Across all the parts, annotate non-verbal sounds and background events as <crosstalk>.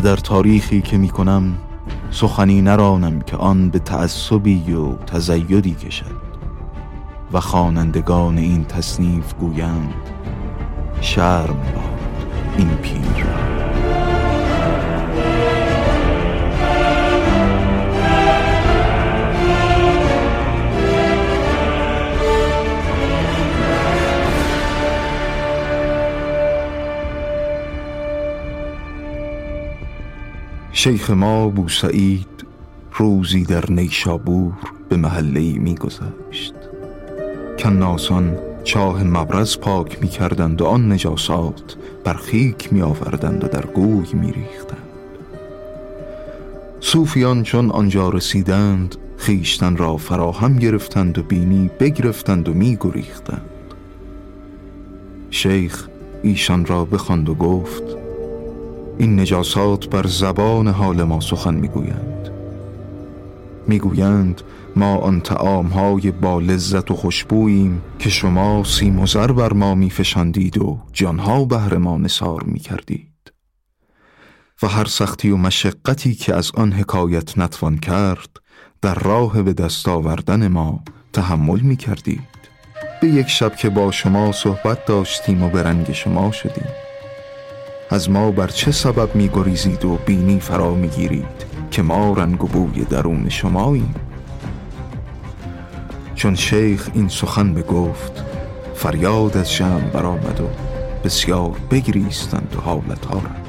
در تاریخی که می کنم سخنی نرانم که آن به تعصبی و تزیدی کشد و خوانندگان این تصنیف گویند شرم باد این پیر شیخ ما بوسعید روزی در نیشابور به محله می گذشت کناسان چاه مبرز پاک می کردند و آن نجاسات بر خیک می آوردند و در گوی می ریختند صوفیان چون آنجا رسیدند خیشتن را فراهم گرفتند و بینی بگرفتند و می گریختند شیخ ایشان را بخواند و گفت این نجاسات بر زبان حال ما سخن می‌گویند. می‌گویند ما آن های با لذت و خوشبوییم که شما سیم و زر بر ما میفشاندید و جانها بهر ما نصار می‌کردید. و هر سختی و مشقتی که از آن حکایت نتوان کرد در راه به دست آوردن ما تحمل می‌کردید. به یک شب که با شما صحبت داشتیم و به رنگ شما شدیم. از ما بر چه سبب می گریزید و بینی فرا می گیرید که ما رنگ و بوی درون شماییم چون شیخ این سخن بگفت فریاد از جمع برآمد و بسیار بگریستند و حالت ها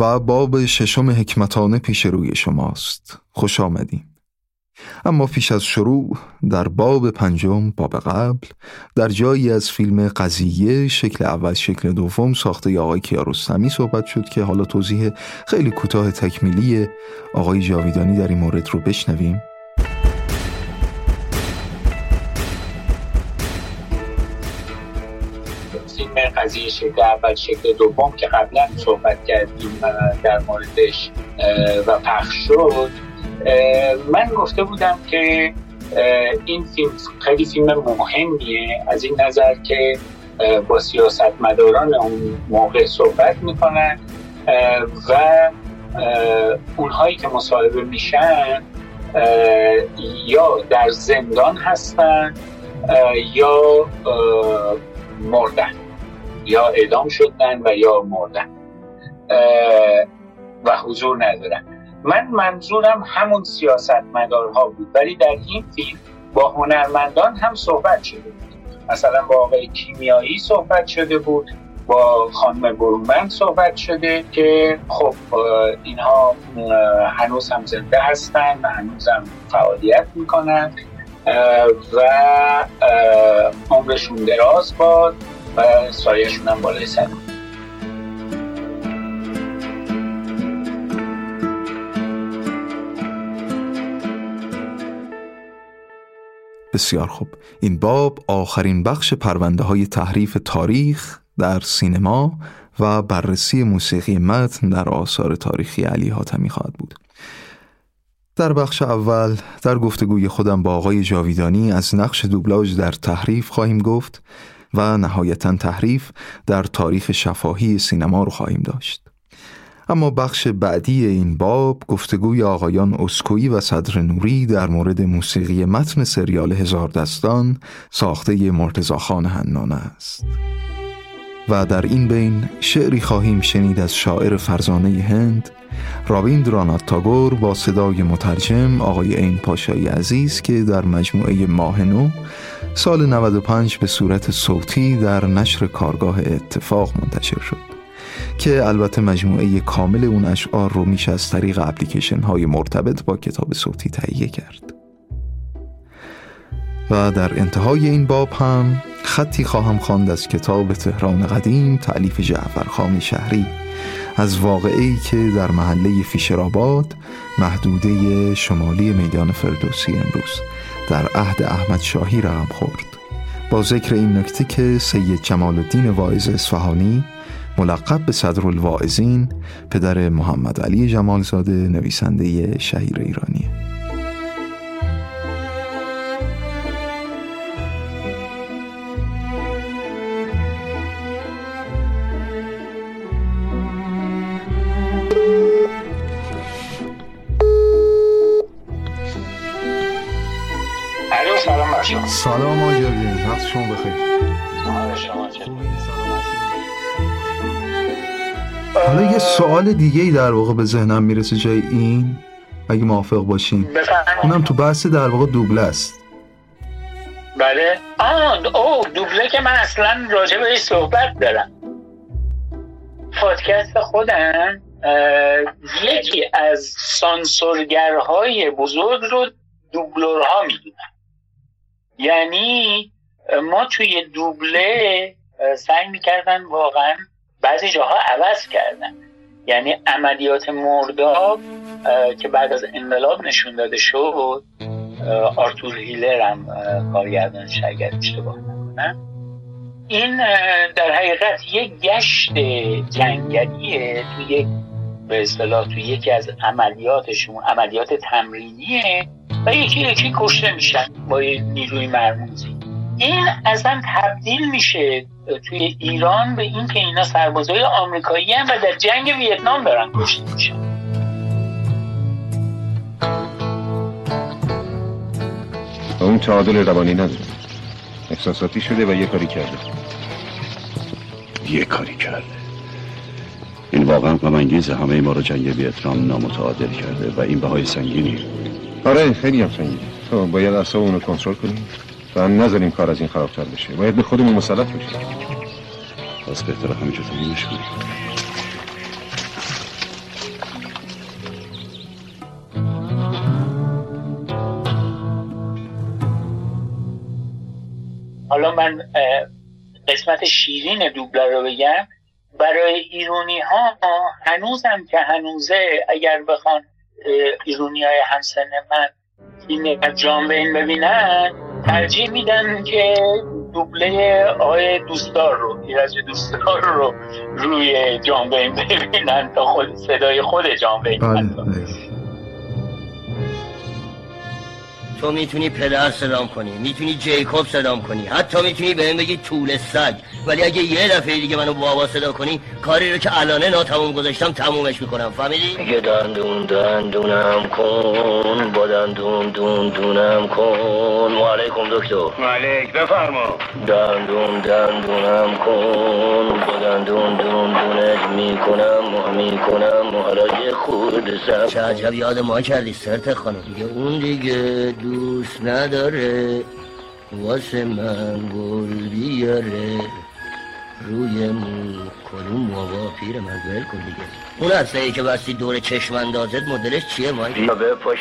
و باب ششم حکمتانه پیش روی شماست. خوش آمدیم اما پیش از شروع در باب پنجم باب قبل در جایی از فیلم قضیه شکل اول شکل دوم ساخته آقای کیارستمی صحبت شد که حالا توضیح خیلی کوتاه تکمیلی آقای جاویدانی در این مورد رو بشنویم. قضیه شکل اول شکل دوم که قبلا صحبت کردیم در موردش و پخش شد. من گفته بودم که این فیلم خیلی فیلم مهمیه. از این نظر که با سیاستمداران اون موقع صحبت می‌کنن و اونهایی که مصاحبه میشن یا در زندان هستن یا مردن. یا اعدام شدن و یا مردن. و حضور ندارن. من منظورم همون سیاست مدارها بود ولی در این فیلم با هنرمندان هم صحبت شده بود. مثلا با آقای کیمیایی صحبت شده بود با خانم برومن صحبت شده که خب اینها هنوز هم زنده هستن و هنوز هم فعالیت می‌کنن. و عمرشون دراز باد. و سایشون هم بالای سر بسیار خوب. این باب آخرین بخش پرونده های تحریف تاریخ در سینما و بررسی موسیقی متن در آثار تاریخی علی حاتمی خواهد بود. در بخش اول در گفتگوی خودم با آقای جاویدانی از نقش دوبلاژ در تحریف خواهیم گفت. و نهایتا تحریف در تاریخ شفاهی سینما رو خواهیم داشت. اما بخش بعدی این باب گفتگوی آقایان اسکویی و صدر نوری در مورد موسیقی متن سریال هزار دستان ساخته مرتزا خان هنانه است. و در این بین شعری خواهیم شنید از شاعر فرزانه هند راویندرانات تاگور با صدای مترجم آقای این پاشایی عزیز که در مجموعه ماه نو سال 95 به صورت صوتی در نشر کارگاه اتفاق منتشر شد که البته مجموعه کامل اون اشعار رو میشه از طریق اپلیکیشن های مرتبط با کتاب صوتی تهیه کرد. و در انتهای این باب هم خطی خواهم خواند از کتاب تهران قدیم تعلیف جعفر شهری از واقعی که در محله فیشرآباد محدوده شمالی میدان فردوسی امروز. در عهد احمد شاهی رقم خورد. با ذکر این نکته که سید جمال الدین واعظ اصفهانی ملقب به صدر الواعظین پدر محمد علی جمالزاده نویسنده شهیر ایرانیه. سلام آجابین وقت شما بخیر. حالا یه سوال دیگه ای در واقع به ذهنم می‌رسه جای این اگه موافق باشین. اونم تو بحث در واقع دوبله است. بله. آه او دوبله که من اصلا راجع به صحبت دارم. پادکست خودم یکی از سانسورگرهای بزرگ رو دوبلورها می‌دونم. یعنی ما توی دوبله سعی می‌کردن واقعا بعضی جاها عوض کردن. یعنی عملیات مرداب که بعد از انقلاب نشون داده شد آرتور هیلر هم کارگردان اگر اشتباه نکنم این در حقیقت یک گشت جنگلیه توی به اصطلاح توی یکی از عملیاتشون عملیات تمرینیه و یکی یکی کشته میشن با نیروی مرموزی. این اصلا تبدیل میشه توی ایران به اینکه اینا سربازای آمریکایی هم و در جنگ ویتنام دارن کشته میشن. اون تعادل روانی نداره. احساساتی شده و یه کاری کرده. یه کاری کرده. این واقعا غمانگیز همه ما رو جنگ ویتنام نامتعادل کرده و این بهای سنگینی. آره خیلی هم سنگینی تو باید اصلا اونو کنترل کنیم و نذاریم کار از این خرابتر بشه. باید به خودمون مسلط بشیم. پس بهتره همینجا تمومش کنیم. حالا من قسمت شیرین دوبله رو بگم. برای ایرونی ها هنوزم که هنوزه اگر بخوان ایرونی های همسن من این جانبین ببینن ترجیح میدن که دوبله آقای دوستدار رو ایرج دوستدار رو روی جانبین ببینن تا خود صدای خود جانبین تو می‌تونی پدر صدام کنی می‌تونی جیکوب صدام کنی حتی می‌تونی بهم بگی طول سگ. ولی اگه یه دفعه دیگه منو بابا صدا کنی کاری رو که الانه ناتموم گذاشتم تمومش می‌کنم فهمیدی؟ میگه دندون دندونم کن با دندون دون دونم کن. و علیکم دکتر. مالک بفرما. دندون دندونم کن با دندون دون دونت می‌کنم می‌کنم حالا یه خورد سم چه عجب یاد ما کردی سرت خانم. دیگه اون دیگه دوست نداره واسه من گل بیاره. روی مو کدوم موابا پیر من ول کن دیگه. اون اصله که بستی دور چشم اندازت مدلش چیه مای بیا به پاش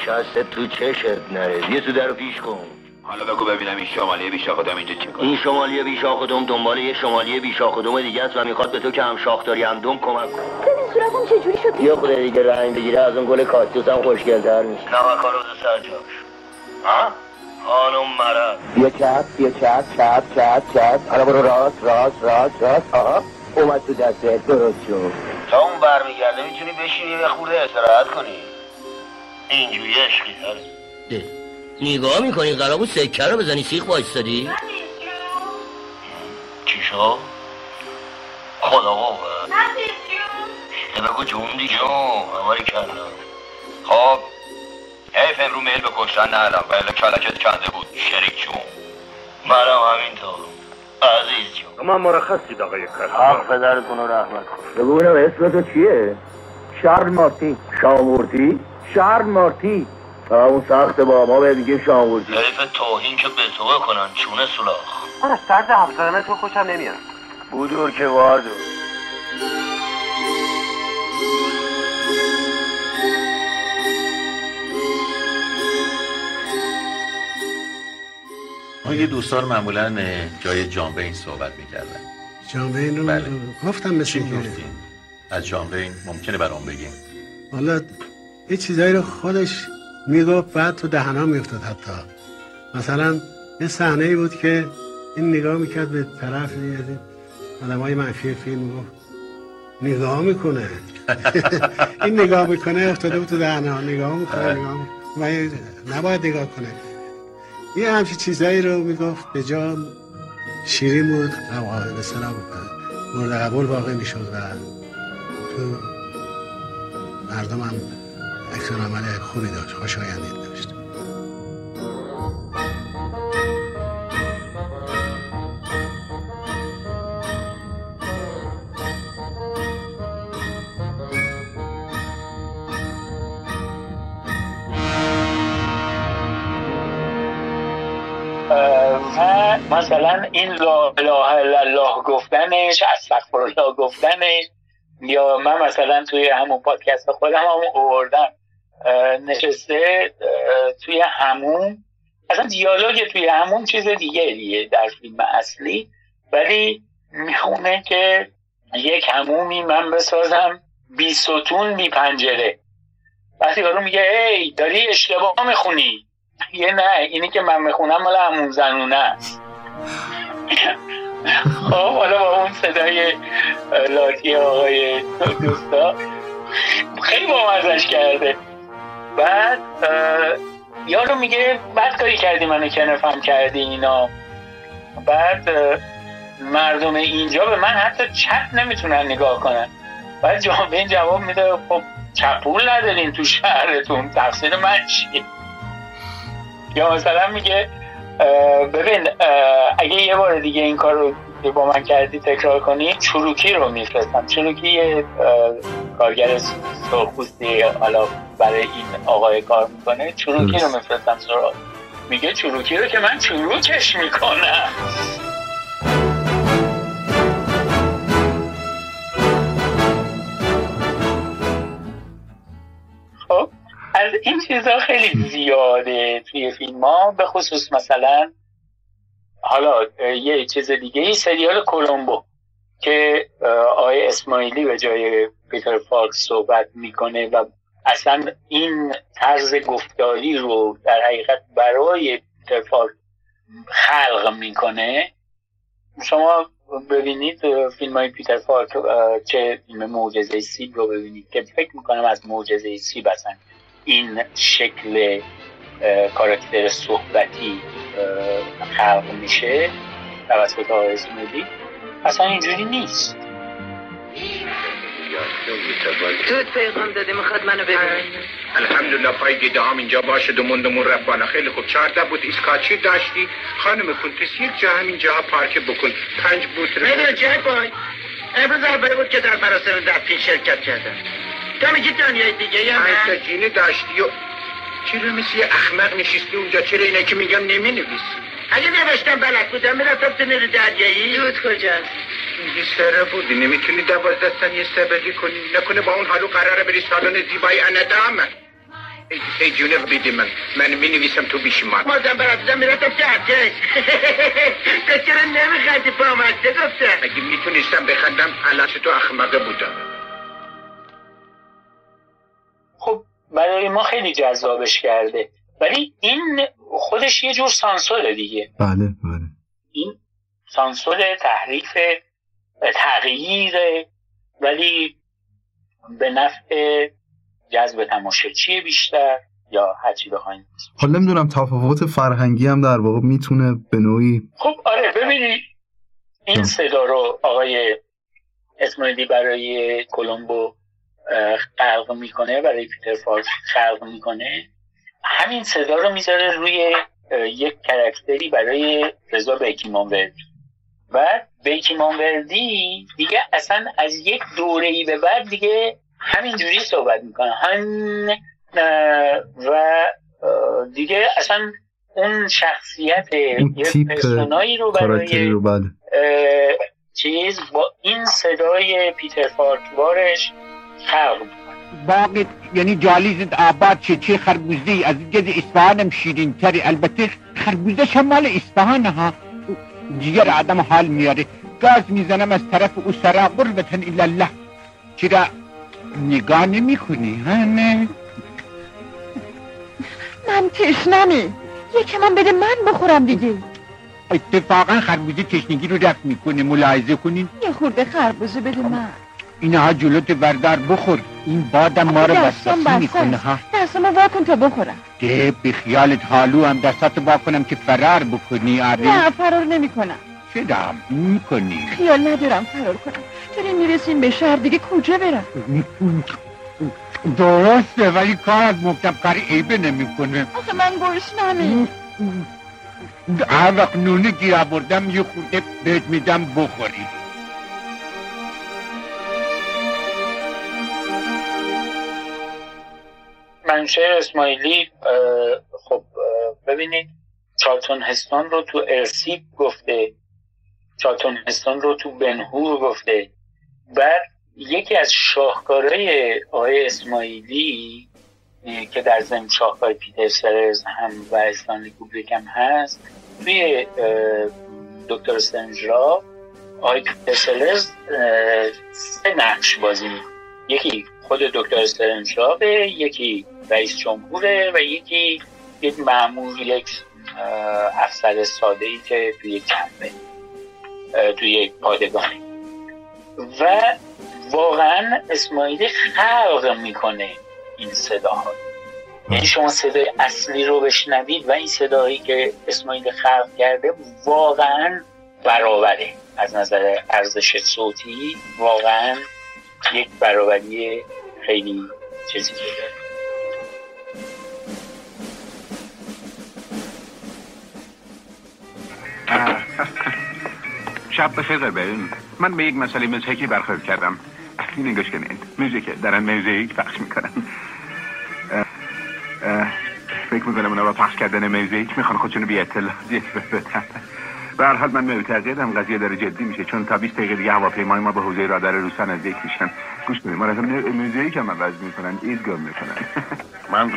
تو چشت نره. بیا تو در پیش کن. حالا بگو ببینم این شمالی بیشا خودم اینجا چی این شمالی بیشا خودم دنبال یه شمالی بیشا خودم دیگه است و می‌خواد به تو که هم شاخ داری هم دوم کمک کن ببین صورتم چجوری شد؟ یا خود دیگه رنگ بگیره از اون گل کاکتوس هم خوشگلتر میشه. نه کارو سر جاش ها؟ خانم مرد. بیا چپ بیا چپ چپ چپ چپ. حالا برو راست راست راست راست. آها. اومد تو دسته. درست شد. تا اون برمیگرده می‌تونی بشینی یه خورده استراحت کنی. اینجوری عشقی ده. نگاه می‌کنی قرار بود سکه رو بزنی. سیخ بایستادی چی شو؟ خدا بابا بگو جون دیگه. هماری کلا خب. حیف امرو میل به کشتن ندارم ولی کلکت کنده بود. شریک جون. منم همینطور. عزیز جون. من مرخصی آقای کار حق پدرتون رحمت کن. بگو ببینم اسم تو چیه؟ شارل مارتی شامورتی؟ شارل مارتی اون سخت با ما به میگه شامورتی حیف توهین که به تو بکنن چونه سولاخ من از طرز حرف تو خوشم نمیاد. بودور که واردو یه دوستان معمولا جای جانبین صحبت می‌کردن. جانبین رو بله. گفتم مثل چی گفتیم از جانبین ممکنه برام بگیم حالا یه چیزایی رو خودش می‌گفت بعد تو دهنا میفتاد حتی. مثلا یه صحنه ای بود که این نگاه می‌کرد به طرف آدم های منفی فیلم می‌گفت نگاه می‌کنه. <laughs> این نگاه می‌کنه افتاده بود تو دهنا نگاه می‌کنه نگاه می‌کنه. نباید نگاه کنه. یه همچین چیزایی رو می‌گفت به جا شیرین بود و به سلام مورد قبول واقع می‌شد و تو مردم هم اکسان عمل خوبی داشت. خوشایندی و مثلا این لا اله الا الله گفتنش استغفر الله گفتنش یا من مثلا توی همون پادکست خودم هم اه، نشسته توی همون اصلا دیالوگ توی همون چیز دیگه دیگه در فیلم اصلی ولی می‌خونه که یک همومی من بسازم بی ستون بی پنجره وقتی یارو میگه ای داری اشتباه می‌خونی. یه نه اینی که من می‌خونم مال همون زنونه است. خب حالا با اون صدای لاتی آقای دوستا. خیلی بامزش کرده. بعد یارو میگه بد کاری کردی منو کنفم کردی اینا. بعد مردم اینجا به من حتی چپ نمی‌تونن نگاه کنن. بعد جامعه جواب میده خب چپول ندارین تو شهرتون تقصیر من چیه؟ یا مثلا میگه ببین اگه یه بار دیگه این کار رو با من کردی تکرار کنی چروکی رو میفرستم. چروکی یه کارگر سرخپوستی حالا برای این آقای کار می‌کنه چروکی رو. میفرستم سراغ. میگه چروکی رو که من چروکش می‌کنم. از این چیزا خیلی زیاده توی فیلم ها به خصوص مثلا حالا یه چیز دیگه ای سریال کولومبو که آقای اسماعیلی به جای پیتر فالک صحبت می‌کنه و اصلا این طرز گفتاری رو در حقیقت برای پیتر فاکس خلق می‌کنه. شما ببینید فیلم های پیتر فالک اه، چه فیلم معجزه سیب رو ببینید که فکر می‌کنم از معجزه سیب اصلا این شکل کاراکتر صحبتی خلق میشه توسط آقای اسماعیلی اصلا اینجوری نیست. تو پیغام داده می‌خواد منو ببینه. الحمدلله پای گیده هم اینجا باشه دوموندمون رفت بالا خیلی خوب. چهارده بود ایسکاچی داشتی. خانم کنتس یک جا همین جا پارک بکن. پنج چه پای. امروز بود که در مراسم دفین شرکت کردم میگی دنیای دیگه تا جینه داشتی و چرا مثل یه احمق نشستی اونجا؟ چرا اینه که میگم نمی نویسی اگه نوشتم بلد بودم می‌رفتم تو نیرو دریایی. دود کجاست؟ یه سره بودی نمی‌تونی دوازده ثانیه سبقی کنی. نکنه با اون حالو قراره بری سالن زیبای اندامه ای, ای جونه بیدی من. من می نویسم تو بیشمار. مازم بلد بودم می‌رفتم تو ارتش. <laughs> تو چرا نمیخندی پامسته گفتم اگه می‌تونستم بخندم علت تو احمقه بودم. برای ما خیلی جذابش کرده. ولی این خودش یه جور سانسوره دیگه. بله بله. این سانسور تحریف تغییر ولی به نفع جذب تماشاچی بیشتر یا هرچی بخواین حالا نمی‌دونم تفاوت فرهنگی هم در واقع می‌تونه به نوعی خب آره ببینید این صدا رو آقای اسماعیلی برای کلمبو خلق می‌کنه برای پیتر فالک خلق می‌کنه. همین صدا رو می‌ذاره روی یک character ی برای رضا بیک ایمانوردی و بیک ایمانوردی دیگه اصلا از یک دوره ای به بعد دیگه همینجوری صحبت می‌کنه. اه، و دیگه اصلا اون شخصیت یه persona یی رو برای رو بله. چیز با این صدای پیتر فارکوارش خلق. باقی یعنی جالیزت آباد چه چه خربوزی؟ از جد اصفهانم شیرین تری. البته خربوزه مال اصفهان ها؟ جیگر آدم حال میاره. گاز می‌زنم از طرف او سرا قربتن الله چرا نگاه نمی کنی ها نه؟ من تشنمه یکی من بده من بخورم دیگه. اتفاقا خربوزه تشنگی رو رفت می‌کنه. ملاحظه کنین. یه خورده خربوزه بده من. اینها جلوت وردار بخور. این بادم ما رو بساسی می‌کنه ها؟ دستمو واکن تا بخورم. ده به خیالت حالو هم دستات واکنم که فرار بکنی آره؟ نه فرار نمی‌کنم. چرا می‌کنی؟ خیال ندارم فرار کنم. داریم می‌رسیم به شهر دیگه؟ کجا برم؟ درسته ولی کار از مکتب کاری عیبه نمی‌کنه. آخه من گشنمه هر وقت نونه گیر آوردم یه خورده بهت میدم بخوری. منشه اسماعیلی خب ببینید چالتون هستان رو تو ارسیب گفته. چالتون هستان رو تو بنهور گفته. بعد یکی از شاهکارهای آقای اسماعیلی که در زمین شاهکار پیتر سرز هم و استانلی کوبریک هم هست توی دکتر سنجرا آقای پیتر سرز سه نقش بازی یکی خود دکتر استرنجابه یکی رئیس جمهوره و یکی یک معمول یک افسر ساده ای که توی یک کمپه توی یک پادگانی و واقعا اسماعیلی خلق می‌کنه این صداها. یعنی شما صدای اصلی رو بشنوید و این صدایی که اسماعیلی خلق کرده واقعا برابره. از نظر ارزش صوتی واقعا یک برابری خیلی چیزی داره. شب بخیر بریم من به یک مسئله موزیکی برخورد کردم این نگاش کنید موزیک دارن موزیک پخش می‌کنن فکر می‌کنم اونا با پخش کردن موزیک می‌خوان خودشونو بی اطلاعیت بدن به هر حال من معتقدم قضیه داره جدی میشه چون تا 20 دقیقه دیگه هواپیمای ما به حوزه رادار روسا نزدیک میشن گوش کنید ما رفتم موزیک هم عوض می‌کنن ایدگام می‌کنن من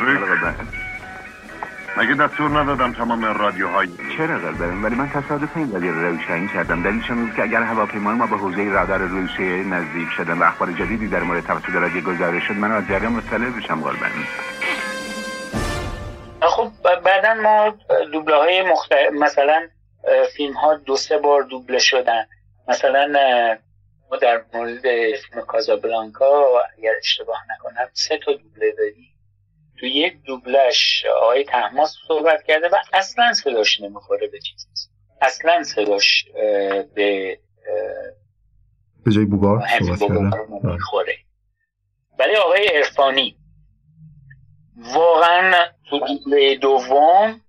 مگه دستور ندادم تمام رادیوهای چرا قلبم ولی من تصادف این قضیه رو روشنی کردم. دلیلش این که اگر هواپیمای ما به حوزه رادار روسیه نزدیک شدن و اخبار جدیدی در مورد توسط رادیو گزارش شد من از جریان مطلع بشم قلبم خب بعدا ما دوبله های مختلف مثلا فیلم ها دو سه بار دوبله شدن. مثلا ما در مورد فیلم کازابلانکا اگر اشتباه نکنم سه تا دوبله داریم. تو یک دوبلش آقای تحماس صحبت کرده و اصلا صداش نمی‌خوره به چیز. اصلا صداش به به جای بوگار صحبت کرده ولی آقای ارفانی واقعا تو دوبله دوم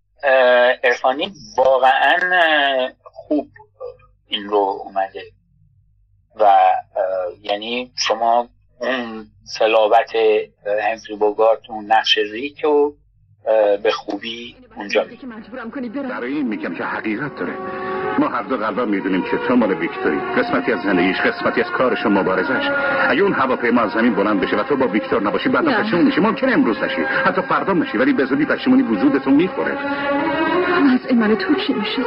ارفانی واقعا خوب این رو اومده. و یعنی شما اون سلابت هنفری بوگارت اون نقش ریک و به خوبی اونجا برای این میگم که حقیقت داره. ما هر دو قلبا می‌دونیم که تو مال ویکتوری قسمتی از زندگیش قسمتی از کارش و مبارزش اگه اون هواپیما از زمین بلند بشه و تو با ویکتور نباشی بعد پشیمون میشی. ممکنه امروز نشی. حتی فردا نشی ولی به زودی پشیمونی وجودتو می‌خوره. از ایمان تو چی میشه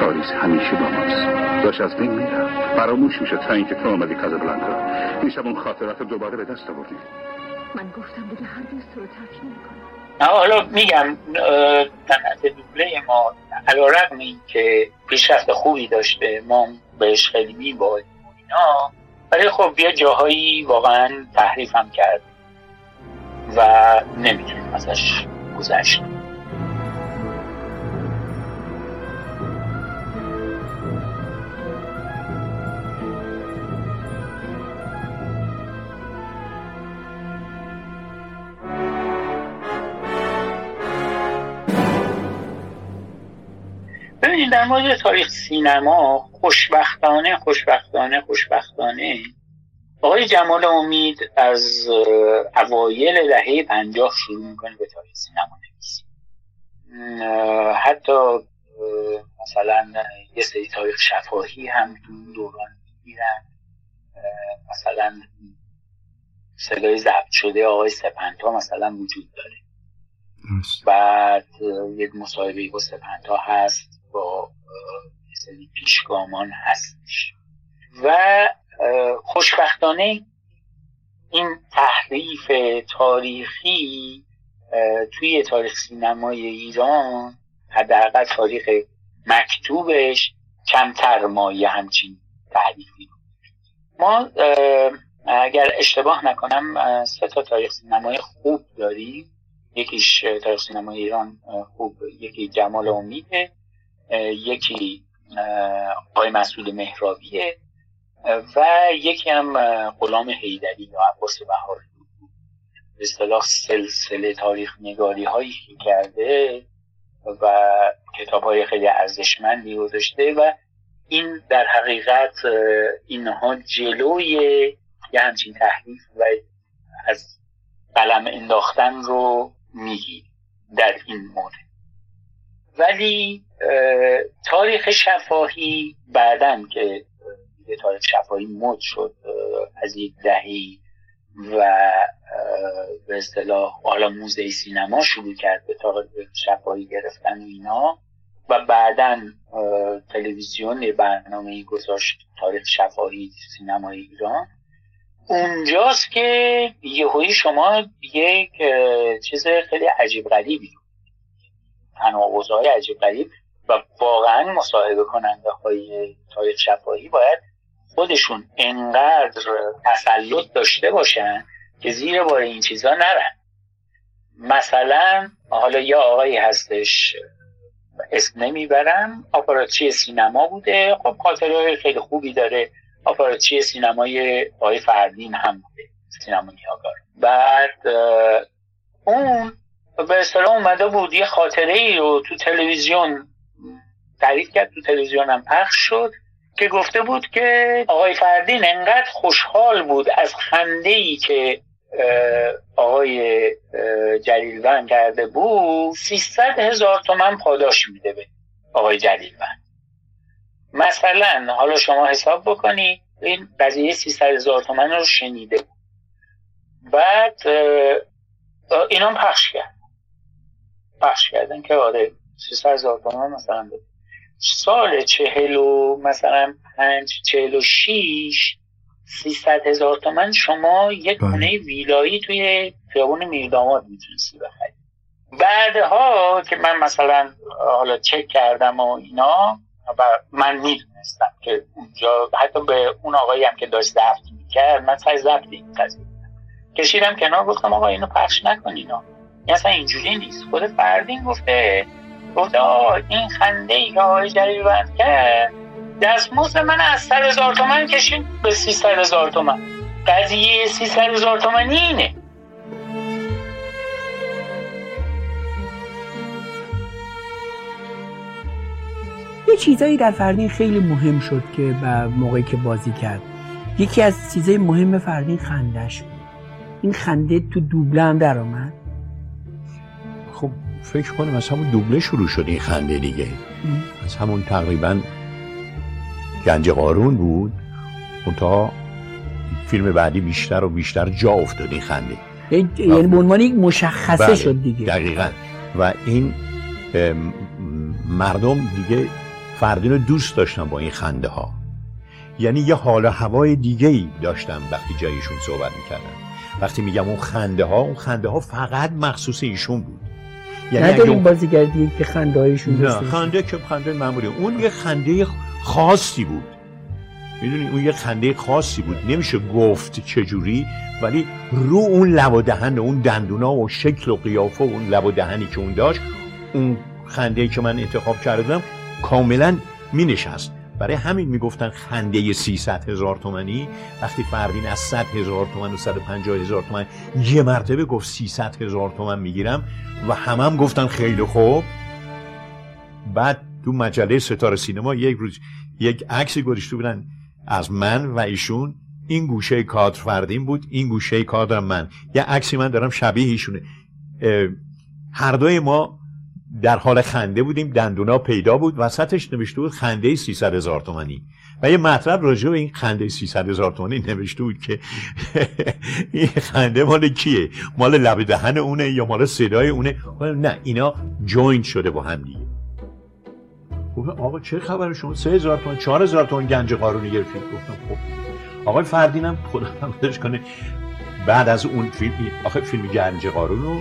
کاریس همیشه با ماست. داشت از بین میرم فراموش میشه تا اینکه تو آمدی کازابلانکا. میشم اون خاطرات دوباره به دست آوردی. من گفتم دیگه هر تو رو ترک نمی‌کنم. حالا میگم صنعت دوبله ما علا رقم این که پیشرفت خوبی داشته ما بهش خیلی میباییم اینا ولی خب یه جاهایی واقعا تحریف هم کرد و نمی‌تونیم ازش گذشت. ببینید در مورد تاریخ سینما خوشبختانه خوشبختانه خوشبختانه. آقای جمال امید از اوایل دهه پنجاه شروع می‌کنه به تاریخ سینما نویسی. حتی مثلا یه سری تاریخ شفاهی هم تو دوران می‌گیرن. مثلا صدای ضبط شده آقای سپنتا مثلا وجود داره. بعد یک مصاحبه با سپنتا هست. با سری پیشگامان هستش. و خوشبختانه این تحریف تاریخی توی تاریخ سینمای ایران حداقل تاریخ مکتوبش کمتر مایه همچین تحریفی ما اگر اشتباه نکنم سه تا تاریخ سینمای خوب داریم. یکیش تاریخ سینمای ایران خوب یکی جمال امیده یکی آقای مسئول مهرابیه. و یکی هم غلام حیدری یا عباس بهاری. به اصطلاح سلسله تاریخ نگاری هایی کرده و کتاب های خیلی ارزشمندی گذاشته و این در حقیقت اینها جلوی یه همچین تحریف و از قلم انداختن رو میگی در این مورد. ولی تاریخ شفاهی بعدن که تاریخ شفاهی مد شد از یک دهی و به اصطلاح حالا موزه سینما شروع کرد به تاریخ شفاهی گرفتن اینا و بعدا تلویزیون برنامه گذاشت تاریخ شفاهی سینمای ایران. اونجاست که یهویی شما یک چیز خیلی عجیب غریبی تناقض عجیب غریب و واقعا مصاحبه کننده های تاریخ شفاهی باید خودشون انقدر تسلط داشته باشن که زیر بار این چیزا نرن. مثلا حالا یه آقایی هستش اسم نمی‌برم آپاراتچی سینما بوده. خب خاطره خیلی خوبی داره. آپاراتچی سینمای آقای فردین هم بوده سینما نیاگار. بعد اون به اصطلاح اومده بود یه خاطره ای رو تو تلویزیون تعریف کرد تو تلویزیون هم پخش شد که گفته بود که آقای فردین انقدر خوشحال بود از خنده ای که آقای جلیلوند کرده بود 300 هزار تومن پاداش میده به آقای جلیلوند. مثلا حالا شما حساب بکنی این قضیه 300 هزار تومن رو شنیده بود. بعد اینا پخش کرد. پخش کردن که آره 300 هزار تومن مثلا بده. سال چهل و مثلا پنج چهل و شیش سیصد هزار تومن شما یک بله. خونه ویلایی توی خیابون میرداماد می‌تونستی بخری. بعدها که من مثلا حالا چک کردم و اینا و من می‌دونستم که اونجا حتی به اون آقایی هم که داشت ضبط می‌کرد من سعی ضبط این قضیه کشیدم کنار گفتم آقا اینو پخش نکن اینا. این اصلا اینجوری نیست. خود فردین گفته آه این خنده ای که آقای جلیل بند کرد دستمزد من از سر هزار تومن کشید به سی هزار تومن. قضیه سی هزار تومنی اینه. یه چیزایی در فردین خیلی مهم شد که موقعی که بازی کرد. یکی از چیزای مهم فردین خندش بود. این خنده تو دوبله هم در آمد. خب فکر کنم از همون دوبله شروع شد این خنده دیگه. از همون تقریبا گنج قارون بود. تا فیلم بعدی بیشتر و بیشتر جا افتاد این خنده. یعنی به عنوان یک مشخصه بله، شد دیگه. دقیقا. و این مردم دیگه فردین رو دوست داشتن با این خنده ها یعنی یه حال و هوای دیگه ای داشتن وقتی جایشون صحبت می‌کردن. وقتی میگم اون خنده ها اون خنده ها فقط مخصوص ایشون بود. یعنی نداریم اون- بازیگر دیگه که خنده هایشون نه. خنده که خنده معمولی اون یه خنده خاصی بود. می‌دونی؟ اون یه خنده خاصی بود. نمیشه گفت چجوری ولی رو اون لب و دهن اون دندونا و شکل و قیافه و اون لب و دهنی که اون داشت اون خنده که من انتخاب کردم کاملا می نشست. برای همین می‌گفتن خنده 300 هزار تومنی وقتی فردین از 100 هزار تومن و 150 هزار تومن یه مرتبه گفت 300 هزار تومن می‌گیرم و همم هم گفتن خیلی خوب. بعد تو مجله ستاره سینما یک روز یک عکسی گذاشته بودن از من و ایشون. این گوشه کادر فردین بود این گوشه کادر من. یه عکسی من دارم شبیه ایشونه. هر دوی ما در حال خنده بودیم دندونا پیدا بود وسطش نوشته بود خنده 300 هزار تومنی. و یه مطلب راجع به این خنده 300 هزار تومانی نوشته بود که <laughs> این خنده مال کیه؟ مال لب دهن اونه یا مال صدای اونه؟ نه اینا joint شده با هم دیگه. گفتم آقا چه خبر شما؟ سه هزار تومن چهار هزار تومن گنج قارونی گرفتید. گفتم خب. آقای فردینم خدا کنه. بعد از اون فیلم آخه فیلم گنج قارون رو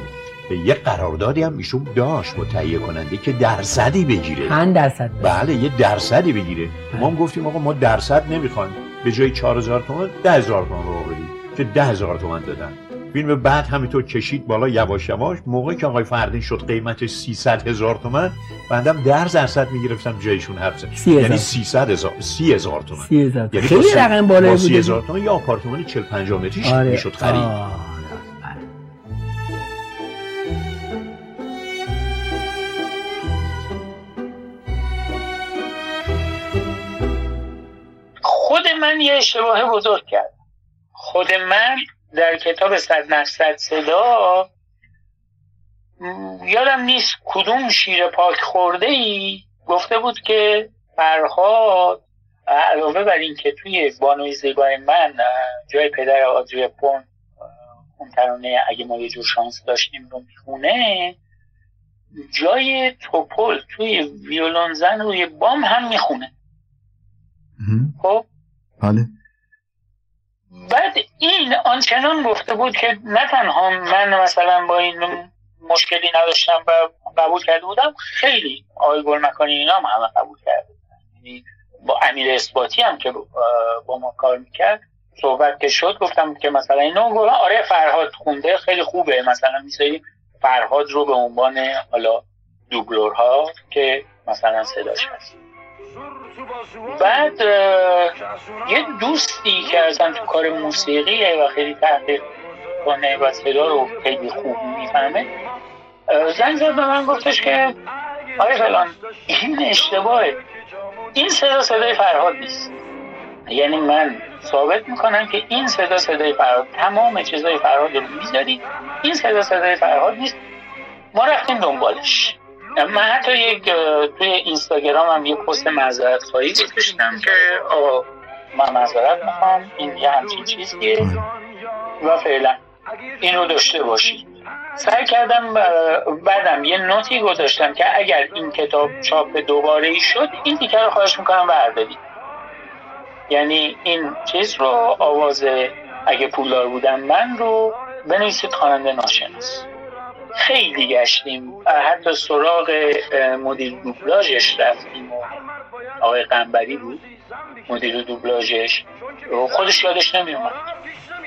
یه قراردادی هم ایشون داشت با تهیه کننده که درصدی بگیره. چند درصد بله یه درصدی بگیره. ما هم گفتیم آقا ما درصد نمی‌خوایم. به جای 4000 تومان 10000 تومان رو بدیم که 10000 تومان دادن. فیلم بعد همینطور کشید بالا یواش یواش. موقعی که آقای فردین شد قیمتش 300 هزار تومن بندم در درصد می‌گرفتم جایشون حرف زد یعنی 300 هزار 30 هزار تومن 30 هزار. یعنی خیلی رقم بالایی بود 30 هزار تومن یا آپارتمانی 40 50 متریش آره. می‌شد خرید. آه. خود من یه اشتباه بزرگ کرد خود من در کتاب صد نفصد صدا یادم نیست کدوم شیر پاک خورده ای گفته بود که فرهاد علاوه بر این که توی بانوی زیبای من جای پدر آدری پون اون ترانه اگه ما یه جور شانس داشتیم رو می‌خونه جای توپل توی ویولون زن روی بام هم می‌خونه. خب؟ بله. بعد این آنچنان گفته بود که نه تنها من مثلا با این مشکلی نداشتم و قبول کرده بودم خیلی آقای گل مکانی اینا هم همه قبول کرده یعنی با امیر اثباتی هم که با ما کار می‌کرد صحبت که شد گفتم که مثلا اینو گفتم آره فرهاد خونده خیلی خوبه. مثلا می‌ذاریم فرهاد رو به عنوان حالا دوبلورها که مثلا صداش هست. بعد یه دوستی که اصلا تو کار موسیقی و خیلی تحقیق کنه و صدا رو خیلی خوب می‌فهمه زنگ زد به من گفتش که آره فلان این اشتباهه. این صدا صدای فرهاد نیست. یعنی من ثابت می‌کنم که این صدا صدای فرهاد تمام چیزای فرهاد رو می‌ذارید این صدا صدای فرهاد نیست. ما رفتیم دنبالش. من حتی یک توی اینستاگرام هم یه پست معذرت خواهی گذاشتم که آقا من معذرت می‌خوام این یه همچین چیزیه و فعلا این رو داشته باشید. سعی کردم بعدم یه نوتی گذاشتم که اگر این کتاب چاپ دوباره ای شد این دیگر رو خواهش می‌کنم بردارید. یعنی این چیز رو آواز اگه پولدار بودم من رو بنویسید خواننده ناشناس. خیلی گشتیم. حتی سراغ مدیر دوبلاژش رفتیم آقای قنبری بود مدیر دوبلاژش. خودش یادش نمیومد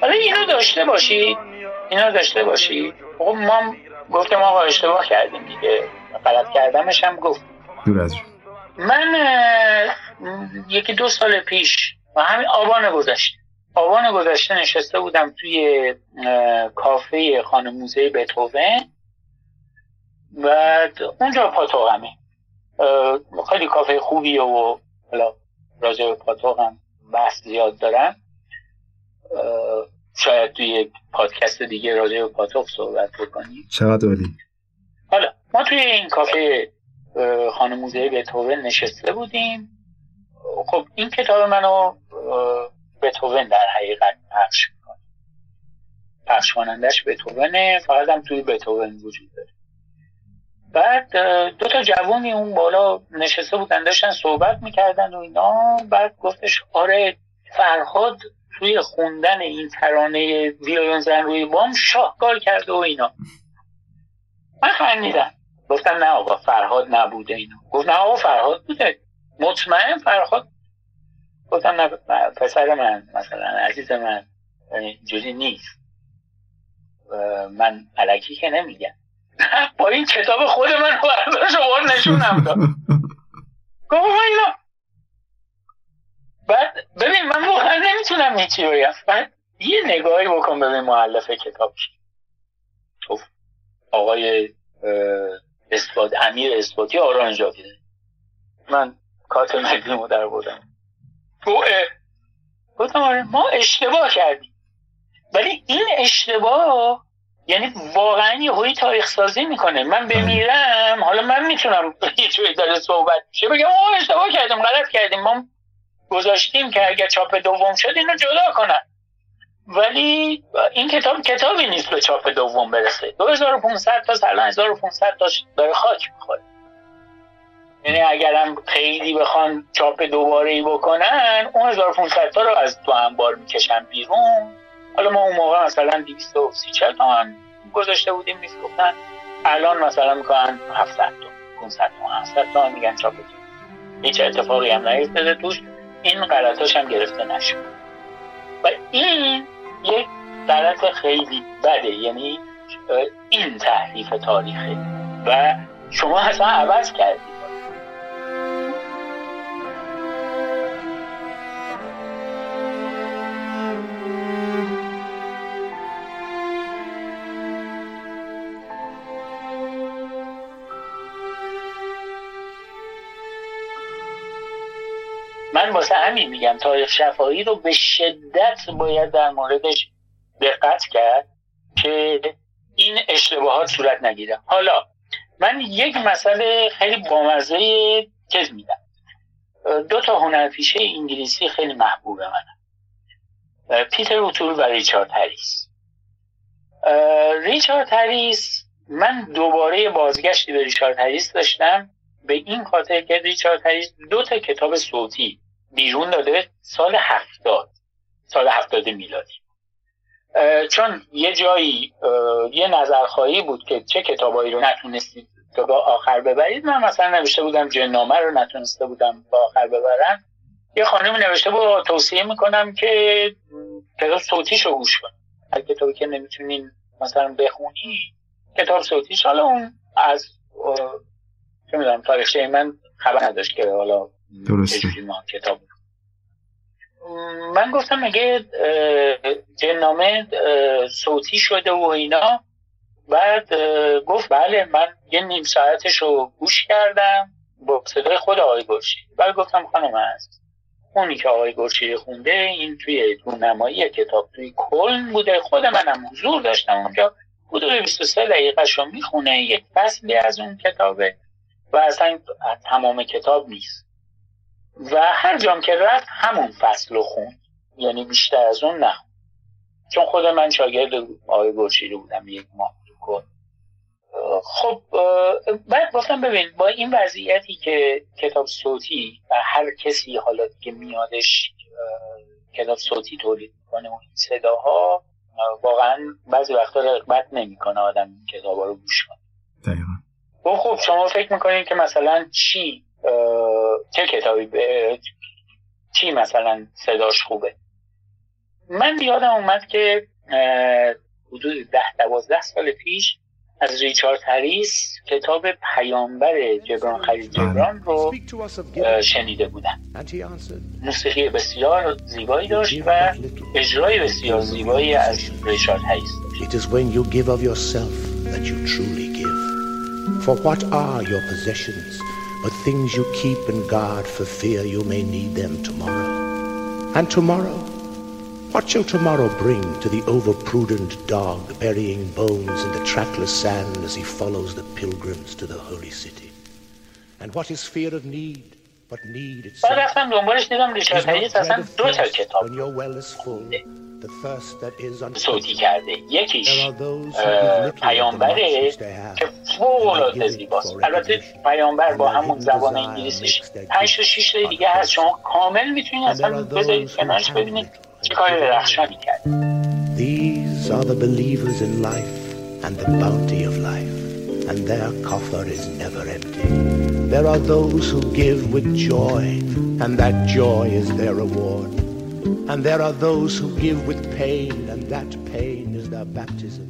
حالا اینو داشته باشید اینو داشته باشید خب ما گفتم آقا اشتباه کردیم دیگه. غلط کردمش هم گفت. دور از من یکی دو سال پیش و همین آبان گذشته آبان گذشته نشسته بودم توی کافه خانه موزه بتوون و اونجا پاتوقمه. خیلی کافه خوبیه و حالا راجع به پاتوقم بحث زیاد دارم. شاید توی پادکست دیگه راجع به پاتوق صحبت بکنیم چقدر عالی. حالا ما توی این کافه خانه موزه بتوون نشسته بودیم. خب این کتاب منو بتوون در حقیقت پخش می‌کنه. پخش کنندش بتوونه فقط هم توی بتوون وجود داره. بعد دو تا جوونی اون بالا نشسته بودن داشتن صحبت می‌کردن و اینا. بعد گفتش آره فرهاد توی خوندن این ترانه ویولون زن روی بام شاهکار کرده و اینا. من خندیدم. گفتم نه آقا فرهاد نبوده اینا گفت نه آقا فرهاد بوده. مطمئن فرهاد گفتم نه پسر من مثلا عزیز من. اینجوری نیست. من علکی که نمیگم. <laughs> با این کتاب خود من برداشت آورد نشونم داد. <laughs> گفت اینا بعد ببین من واقعا نمی‌تونم هیچی بگم. من یه نگاهی بکن ببین معلف کتاب. تو آقای اثبات امیر اثباتی آرانجا من کارت مدیمو در بودم گفتم آره ما اشتباه کردیم. ولی این اشتباه یعنی واقعا یه هایی تاریخ سازی می‌کنه. من بمیرم حالا من می‌تونم <laughs> یه جوری داره صحبت میشه. بگم ما اشتباه کردیم غلط کردیم. ما گذاشتیم که اگر چاپ دوم شد اینو جدا کنن. ولی این کتاب کتابی نیست به چاپ دوم برسه. 2500 تا الان 1500 تا داره خاک می‌خوره. یعنی اگرم خیلی بخوان چاپ دوباره ای بکنن اون 1500 تا رو از تو انبار می‌کشن بیرون. حالا ما اون موقع مثلا 230 تومن گذاشته بودیم میفروختن. الان مثلا می‌کنن 700 تا 500 تا 700 تا میگن چاپ هیچ اتفاقی هم نیفتاده توش. این غلطاش هم گرفته نشد. و این یک غلط خیلی بده یعنی این تحریف تاریخه. و شما اصلا عوض کردید من واسه همین میگم تاریخ شفاهی رو به شدت باید در موردش دقت کرد که این اشتباهات صورت نگیره. حالا من یک مسئله خیلی بامزه کز میدم. دو تا هنرپیشه انگلیسی خیلی محبوب منم پیتر اوتول و ریچارد هریس. ریچارد هریس من دوباره بازگشتی به ریچارد هریس داشتم. به این خاطر که ریچارد هریس دو تا کتاب صوتی بیرون داده سال هفتاد سال هفتاد میلادی. چون یه جایی یه نظرخواهی بود که چه کتابایی رو نتونستید تا با آخر ببرید. من مثلا نوشته بودم جنامه رو نتونسته بودم با آخر ببرم. یه خانم نوشته بود توصیه می‌کنم که کتاب صوتیشو گوش کن هر کتابی که نمی‌تونین مثلا بخونی کتاب صوتیش. حالا اون از چه می‌دونم تاریخچه من خبر نداشت که حالا درسته. کتاب من گفتم مگه جنامه صوتی شده و اینا بعد گفت بله من یه نیم ساعتش رو گوش کردم با صدای خود آقای گرشی بعد گفتم خانم هست. اونی که آقای گرشی خونده این توی نمایی کتاب توی کلن بوده. خود منم حضور داشتم اونجا. حدود 23 دقیقه می‌خونه یک فصلی از اون کتابه. و اصلا تمام کتاب نیست. و هر جام که رفت همون فصل رو خوند. یعنی بیشتر از اون نه. چون خود من شاگرد آقای گرشیری بودم یک ماه کن خب بعد گفتم ببین با این وضعیتی که کتاب صوتی و هر کسی حالا که میادش کتاب صوتی تولید می‌کنه و این صداها واقعا بعضی وقتا رقبت نمی‌کنه آدم این کتاب رو گوش کنه. دقیقا. خب شما فکر می‌کنید که مثلا چی چه کتابی؟ به چی مثلا صداش خوبه؟ من یادم اومد که حدود ده دوازده سال پیش از ریچارد هریس کتاب پیامبر جبران خرید جبران رو شنیده بودم. موسیقی بسیار زیبایی داشت و اجرای بسیار زیبایی از ریچارد هریس. It is when you give of yourself that you truly give. For what are your possessions? but things you keep and guard for fear you may need them tomorrow. And tomorrow, what shall tomorrow bring to the overprudent dog burying bones in the trackless sand as he follows the pilgrims to the holy city? And what is fear of need but need itself? When your well is full, سودی کرده. یکیش پیامبره که فوق العاده زیباست. البته پیامبر با همون زبان انگلیسیش. پنج تا شیش تا دیگه هست. شما کامل می‌تونید از اصلا بذارید کنارش ببینید چه کار درخشانی کرده These are the believers in life and the bounty of life, and their coffer is never empty. There are those who give with joy, and that joy is their reward. And there are those who give with pain, and that pain is their baptism.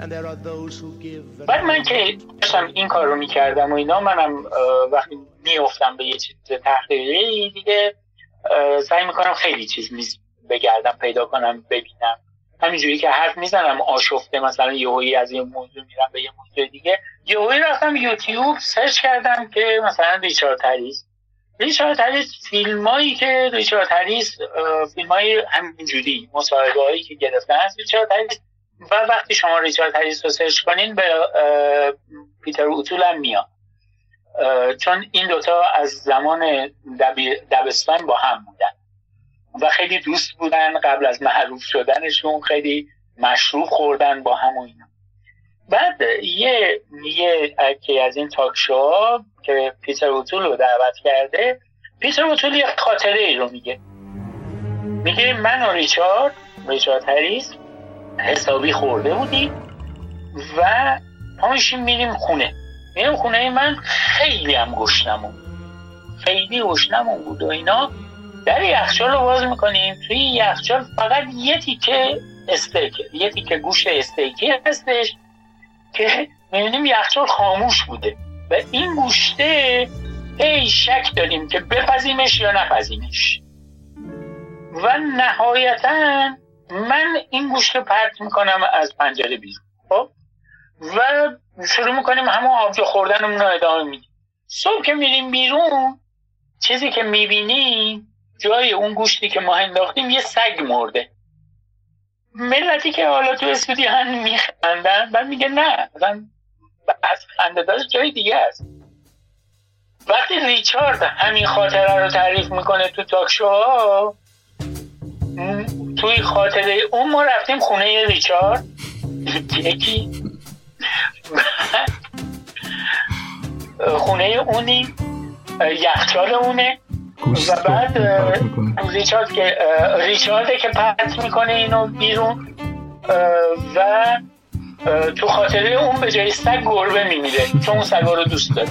And there are those who give. بعد من که داشتم این کار رو می‌کردم و اینا منم وقتی میافتم به یه چیز تحقیقی دیگه سعی می‌کنم خیلی چیز میز بگردم پیدا کنم ببینم همینجوری که حرف می‌زنم آشفته مثلا یهویی از یه موضوع میرم به یه موضوع دیگه یهویی رفتم یوتیوب search کردم که مثلا ریچارد تریس ریچارد هریس فیلم هایی که ریچارد هریس فیلم های همینجوری مصاحبه هایی که گرفتن از ریچارد هریس و وقتی شما ریچارد هریس رو search کنین به پیتر اوتول هم میاد. چون این دوتا از زمان دبستان با هم بودن. و خیلی دوست بودن قبل از معروف شدنشون خیلی مشروب خوردن با هم و اینا. بعد یه یه که از این تاک شو که پیتر اوتول رو دعوت کرده پیتر اوتول یه خاطره ای رو میگه. میگه من و ریچارد ریچارد هریس حسابی خورده بودیم و پاشیم میریم خونه. میریم خونه من خیلی هم گشنمون خیلی گشنمون بود و اینا. در یخچال رو باز می‌کنیم. توی یخچال فقط یه تیکه استیک یه تیکه گوشت استیکی هستش که می‌بینیم یخچال خاموش بوده. و این گوشته ای شک داریم که بپزیمش یا نپزیمش و نهایتا من این گوشت رو پرت می‌کنم از پنجره بیرون. خب؟ و شروع می‌کنیم همون آبجو خوردنمون رو ادامه میدیم. صبح که میریم بیرون چیزی که می‌بینیم جای اون گوشتی که ما انداختیم یه سگ مرده. ملتی که حالا تو استودیو هم میخندن و میگه نه مثلا از خنده جای دیگه است. وقتی ریچارد همین خاطره رو تعریف می‌کنه تو تاکشوها توی خاطره اون ما رفتیم خونه ریچارد. یکی. خونه اونی یخچال اونه. و بعد ریچارد که ریچارد که پرت می‌کنه اینو بیرون. و تو خاطره اون به جای سگ گربه میمیره. چون اون سگا رو دوست داره.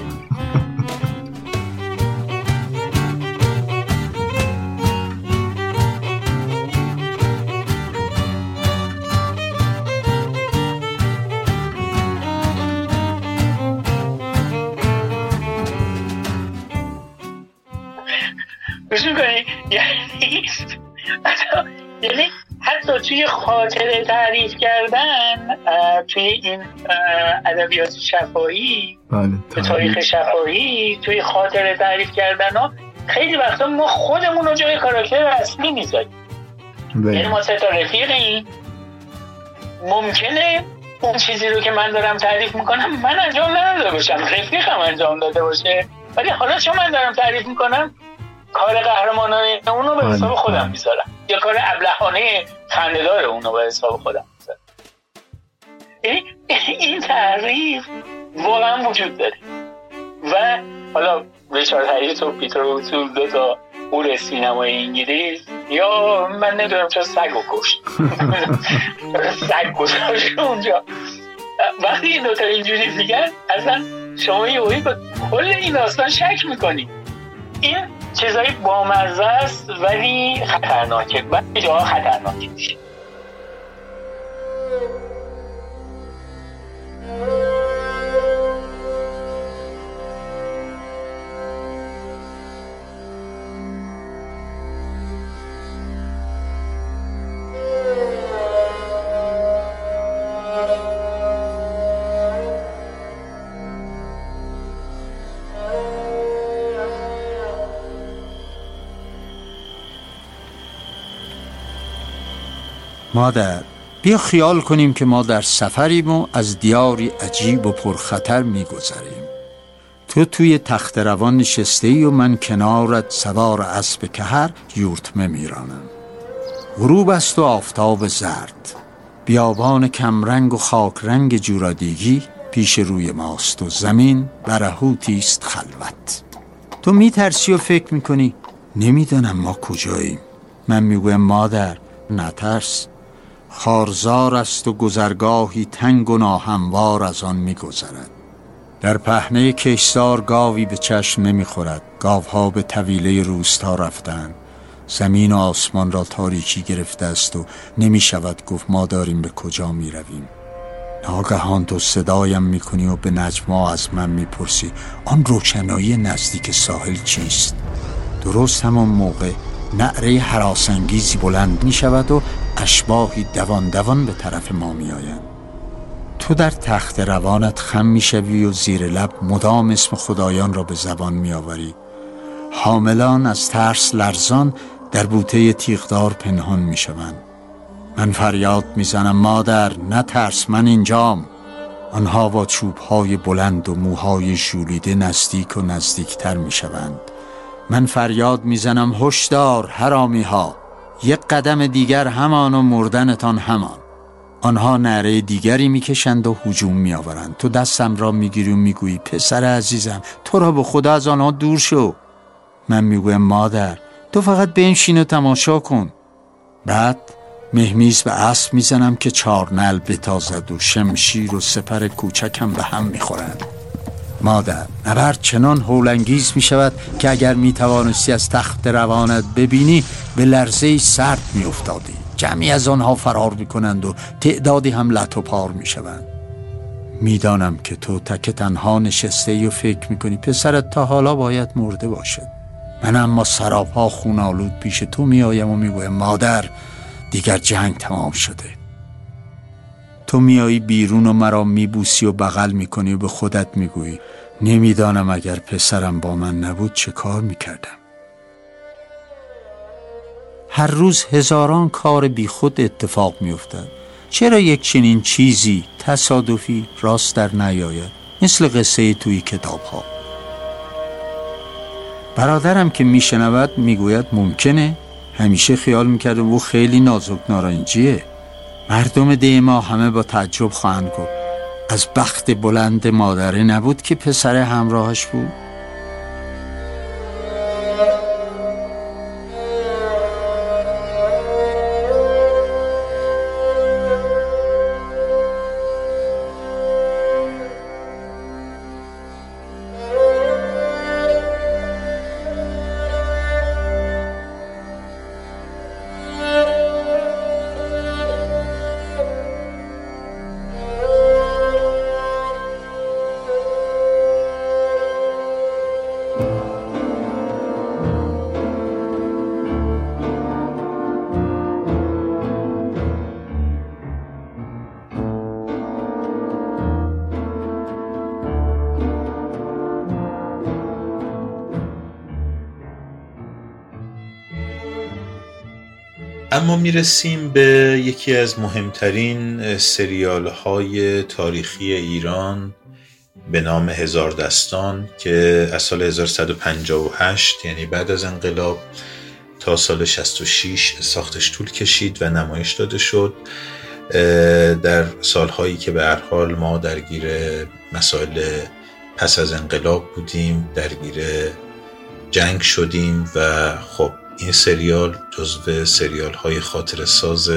یعنی یعنی حتی توی خاطره تعریف کردن توی این ادبیات شفاهی بله تاریخ شفاهی توی خاطره تعریف کردن ها خیلی وقتا ما خودمون رو جای کاراکتر اصلی می‌ذاریم. یعنی ما سه تا رفیقیم ممکنه اون چیزی رو که من دارم تعریف می‌کنم من انجام نداده باشم. رفیقم انجام داده باشه. ولی حالا چون من دارم تعریف می‌کنم کار قهرمانانه اونو به حساب خودم می‌ذارم. یا کار ابلهانه خندهدار اونو به حساب خودم می‌ذارم. این تعریف واقعا وجود داره. و حالا ریچارد هریس و پیتر اوتول دو تا اور سینمای انگلیس یا من نمی‌دونم چرا سگ رو کشت. <laughs> سگ گذاشت اونجا. وقتی این دوتا اینجوری میگن اصلا شما یه به کل این داستان شک می‌کنی. این چیزایی بامزه است ولی خطرناکه. و جاها خطرناکه میشه. مادر بیا خیال کنیم که ما در سفریم و از دیاری عجیب و پرخطر میگذریم. تو توی تخت روان نشسته ای و من کنارت سوار اسب کهر یورتمه میرانم. غروب است و آفتاب زرد. بیابان کمرنگ و خاک رنگ جورادیگی پیش روی ماست و زمین برهوتی است خلوت. تو میترسی و فکر می‌کنی نمی‌دانم ما کجاییم. من می‌گویم مادر نترس. خارزار است و گذرگاهی تنگ و ناهموار از آن میگذرد. در پهنه کشتار گاوی به چشم نمی‌خورد. گاوها به طویله روستا رفتن زمین و آسمان را تاریکی گرفته است و نمی شود گفت ما داریم به کجا می رویم ناگهان تو صدایم می‌کنی و به نجما از من می‌پرسی. آن روشنایی نزدیک ساحل چیست؟ درست همان موقع نعره حراسنگیزی بلند می شود و اشباهی دوان دوان به طرف ما می آید. تو در تخت روانت خم می شوی و زیر لب مدام اسم خدایان را به زبان می آوری حاملان از ترس لرزان در بوته تیغدار پنهان می شوند من فریاد می‌زنم مادر ترس من اینجام آنها با چوبهای بلند و موهای ژولیده نزدیک و نزدیکتر می شوند من فریاد می‌زنم هشدار حرامی ها یک قدم دیگر همان و مردنتان همان. آنها نره دیگری می‌کشند و هجوم میآورند. تو دستم را می‌گیری و می‌گویی پسر عزیزم تو را به خدا از آنها دور شو. من می‌گویم مادر تو فقط بنشین و تماشا کن. بعد مهمیز به اسب می‌زنم که چارنل بتازد و شمشیر و سپر کوچکم به هم می‌خورند. مادر نبرد چنان هولانگیز می شود که اگر می توانستی از تخت روانت ببینی به لرزه سرد می افتادی جمعی از آنها فرار می کنند و تعدادی هم لط و پار می شوند می‌دانم که تو تک تنها نشسته و فکر می کنی پسرت تا حالا باید مرده باشد. من اما سراپا خونالود پیش تو می آیم و می مادر دیگر جنگ تمام شده. تو میایی بیرون و مرا میبوسی و بغل می‌کنی و به خودت می‌گویی. نمی‌دانم اگر پسرم با من نبود چه کار می‌کردم. هر روز هزاران کار بیخود اتفاق میافتد. چرا یک چنین چیزی تصادفی راست در نیاید؟ مثل قصه توی کتاب ها برادرم که میشنود می‌گوید ممکنه. همیشه خیال می‌کرده او خیلی نازک نارنجیه. مردم ده ما همه با تعجب خواهند گفت. از بخت بلند مادره نبود که پسر همراهش بود؟ اما می‌رسیم به یکی از مهمترین سریال های تاریخی ایران به نام هزار دستان که از سال 1158 یعنی بعد از انقلاب تا سال 66 ساختش طول کشید و نمایش داده شد. در سالهایی که به هر حال ما درگیر مسائل پس از انقلاب بودیم درگیر جنگ شدیم و خب این سریال جزو سریال های خاطر ساز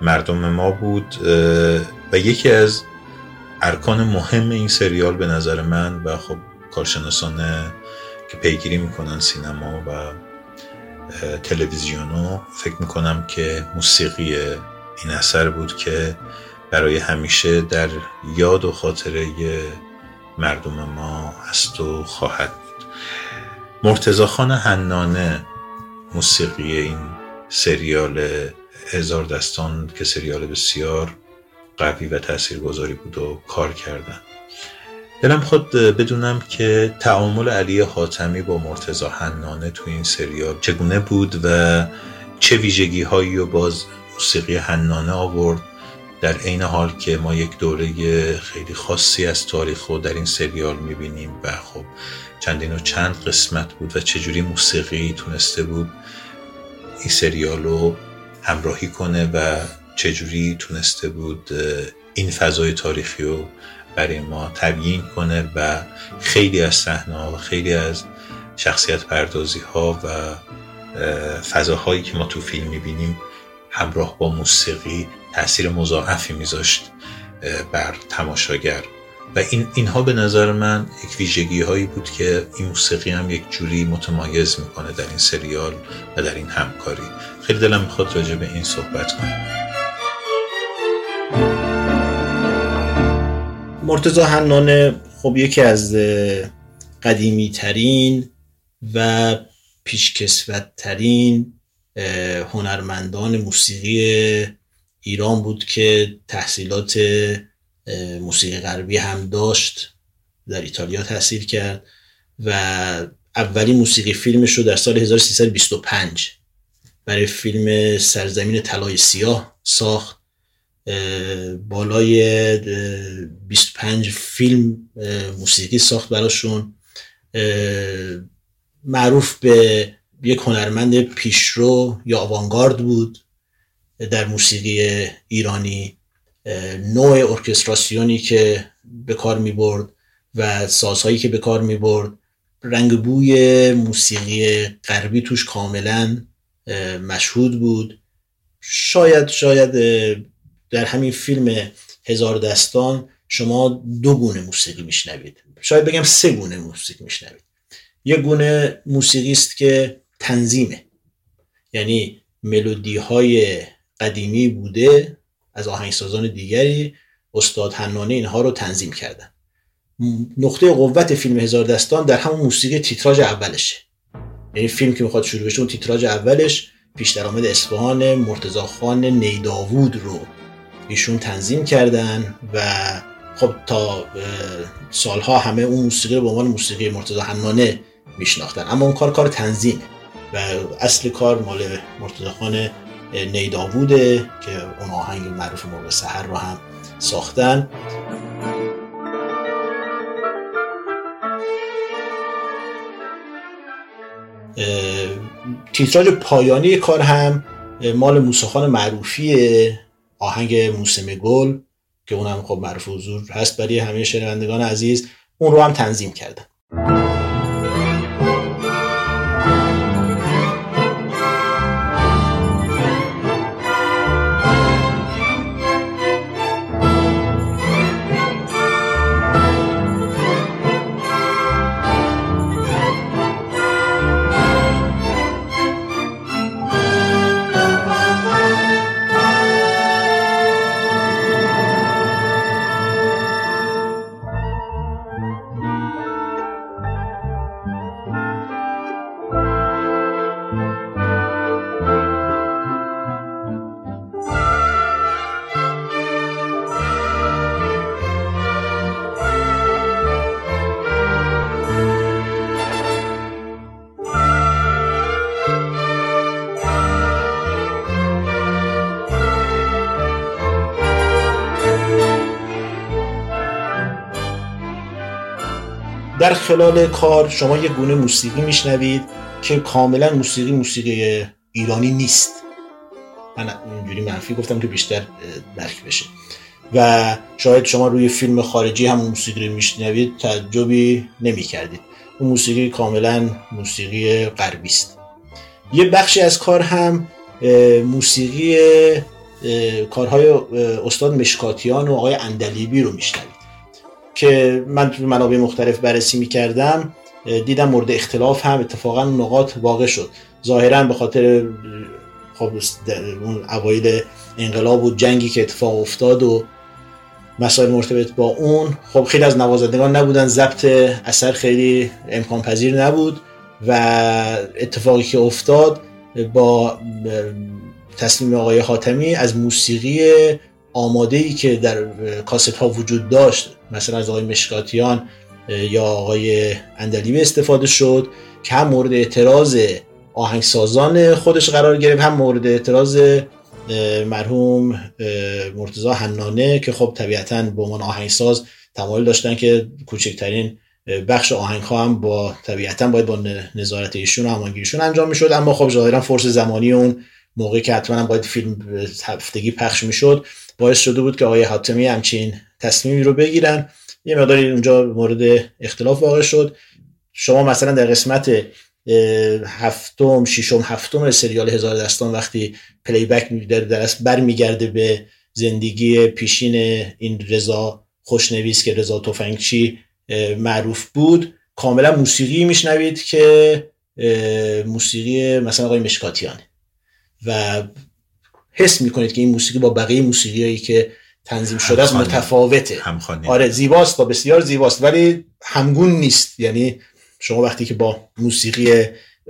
مردم ما بود و یکی از ارکان مهم این سریال به نظر من و خب کارشناسان که پیگیری می‌کنن سینما و تلویزیونو فکر می‌کنم که موسیقی این اثر بود که برای همیشه در یاد و خاطره مردم ما هست و خواهد بود. مرتزا خان هنانه موسیقی این سریال هزار دستان که سریال بسیار قوی و تاثیرگذاری بود و کار کردن. دلم خود بدونم که تعامل علی حاتمی با مرتزا حنانه تو این سریال چگونه بود و چه ویژگی هایی و باز موسیقی حنانه آورد. در عین حال که ما یک دوره خیلی خاصی از تاریخ رو در این سریال می‌بینیم و خب چندین و چند قسمت بود و چجوری موسیقی تونسته بود این سریال رو همراهی کنه و چجوری تونسته بود این فضای تاریخی رو برای ما تبیین کنه و خیلی از صحنه و خیلی از شخصیت پردازی ها و فضاهایی که ما تو فیلم می‌بینیم همراه با موسیقی تاثیر مضاعفی میذاشت بر تماشاگر. و این اینها به نظر من یک ویژگی هایی بود که این موسیقی هم یک جوری متمایز می‌کنه در این سریال و در این همکاری. خیلی دلم می‌خواد راجع به این صحبت کنم. مرتزا حنانه خب یکی از قدیمی ترین و پیشکسوت ترین هنرمندان موسیقی ایران بود که تحصیلات موسیقی غربی هم داشت در ایتالیا تحصیل کرد و اولین موسیقی فیلمش رو در سال 1325 برای فیلم سرزمین طلای سیاه ساخت. بالای 25 فیلم موسیقی ساخت براشون. معروف به یک هنرمند پیشرو یا آوانگارد بود در موسیقی ایرانی. نوع ارکستراسیونی که به کار می برد و سازهایی که به کار می برد. رنگ بوی موسیقی غربی توش کاملا مشهود بود. شاید شاید در همین فیلم هزار دستان شما دو گونه موسیقی میشنوید. شاید بگم سه گونه موسیقی میشنوید. یه گونه موسیقی است که تنظیمه. یعنی ملودی های قدیمی بوده از آهنگسازان دیگری استاد حنانه اینها رو تنظیم کردن. نقطه قوت فیلم هزار دستان در همون موسیقی تیتراژ اولشه. یعنی فیلم که می‌خواد شروع بشه اون تیتراژ اولش پیش درآمد اصفهان مرتضی خان نیداوود رو ایشون تنظیم کردن و خب تا سالها همه اون موسیقی رو به عنوان موسیقی مرتضی حنانه میشناختن. اما اون کار کار تنظیمه و اصل کار مال مرتضی خان نیداووده که اون آهنگ معروف مرغ سحر رو هم ساختن. تیتراژ پایانی کار هم مال موسیخان معروفی آهنگ موسم گل که اونم خب معروف حضور هست برای همه شنوندگان عزیز اون رو هم تنظیم کردن. در خلال کار شما یه گونه موسیقی میشنوید که کاملا موسیقی موسیقی ایرانی نیست. من اینجوری منفی گفتم که بیشتر درک بشه. و شاید شما روی فیلم خارجی هم موسیقی رو میشنوید تعجبی نمی کردید اون موسیقی کاملا موسیقی غربی است. یه بخشی از کار هم موسیقی کارهای استاد مشکاتیان و آقای اندلیبی رو میشنوید. که من تو منابع مختلف بررسی می‌کردم دیدم مورد اختلاف هم اتفاقا نقاط واقع شد. ظاهرا به خاطر خب اون اوایل انقلاب و جنگی که اتفاق افتاد و مسائل مرتبط با اون خب خیلی از نوازندگان نبودن ضبط اثر خیلی امکان پذیر نبود و اتفاقی که افتاد با تصمیم آقای حاتمی از موسیقی آماده ای که در کاست ها وجود داشت مثلا از آقای مشکاتیان یا آقای اندلیبی استفاده شد که هم مورد اعتراض آهنگسازان خودش قرار گرفت هم مورد اعتراض مرحوم مرتضا حنانه که خب طبیعتا به عنوان آهنگساز تمایل داشتن که کوچکترین بخش آهنگ ها هم با طبیعتا باید با نظارت ایشون و همانگیریشون انجام می‌شد. اما خب ظاهرا فرص زمانی اون موقعی که حتما باید فیلم هفتگی پخش می‌شد باعث شده بود که آقای حاتمی همچین تصمیمی رو بگیرن. یه مقداری اونجا مورد اختلاف واقع شد. شما مثلا در قسمت هفتم ششم هفتم سریال هزار دستان وقتی پلی بک در درست برمیگرده به زندگی پیشین این رضا خوشنویس که رضا تفنگچی معروف بود کاملا موسیقی میشنوید که موسیقی مثلا آقای مشکاتیانه. و حس می‌کنید که این موسیقی با بقیه موسیقی که تنظیم شده است متفاوته. آره زیباست و بسیار زیباست ولی همگون نیست. یعنی شما وقتی که با موسیقی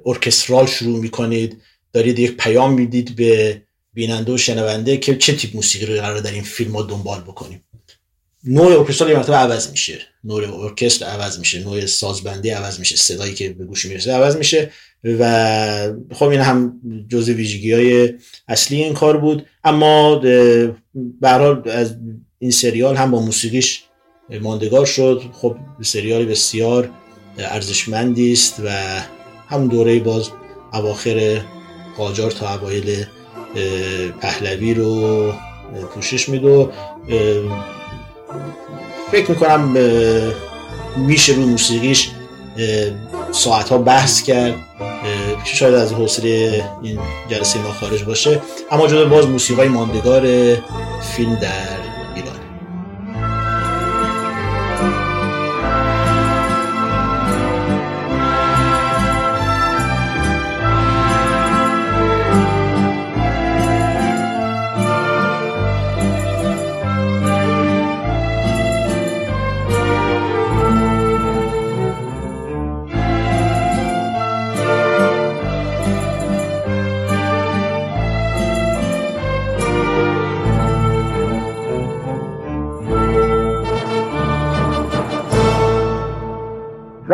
ارکسترال شروع می‌کنید دارید یک پیام می‌دید به بیننده و شنونده که چه تیپ موسیقی رو قرار در این فیلم ها دنبال بکنیم. نوع ارکسترال مرتبه عوض میشه. نوع ارکستر عوض میشه. نوع سازبندی عوض میشه. صدایی که به گوش می‌رسه عوض میشه. و خب این هم جزء ویژگی های اصلی این کار بود. اما به از این سریال هم با موسیقیش ماندگار شد. خب سریال بسیار ارزشمندی است و همون دوره باز اواخر قاجار تا اوایل پهلوی رو پوشش میده و فکر می‌کنم میشه رو موسیقیش ساعت ها بحث کرد. شاید از حوصله این جلسه ما خارج باشه. اما جدا باز موسیقای ماندگار فیلم در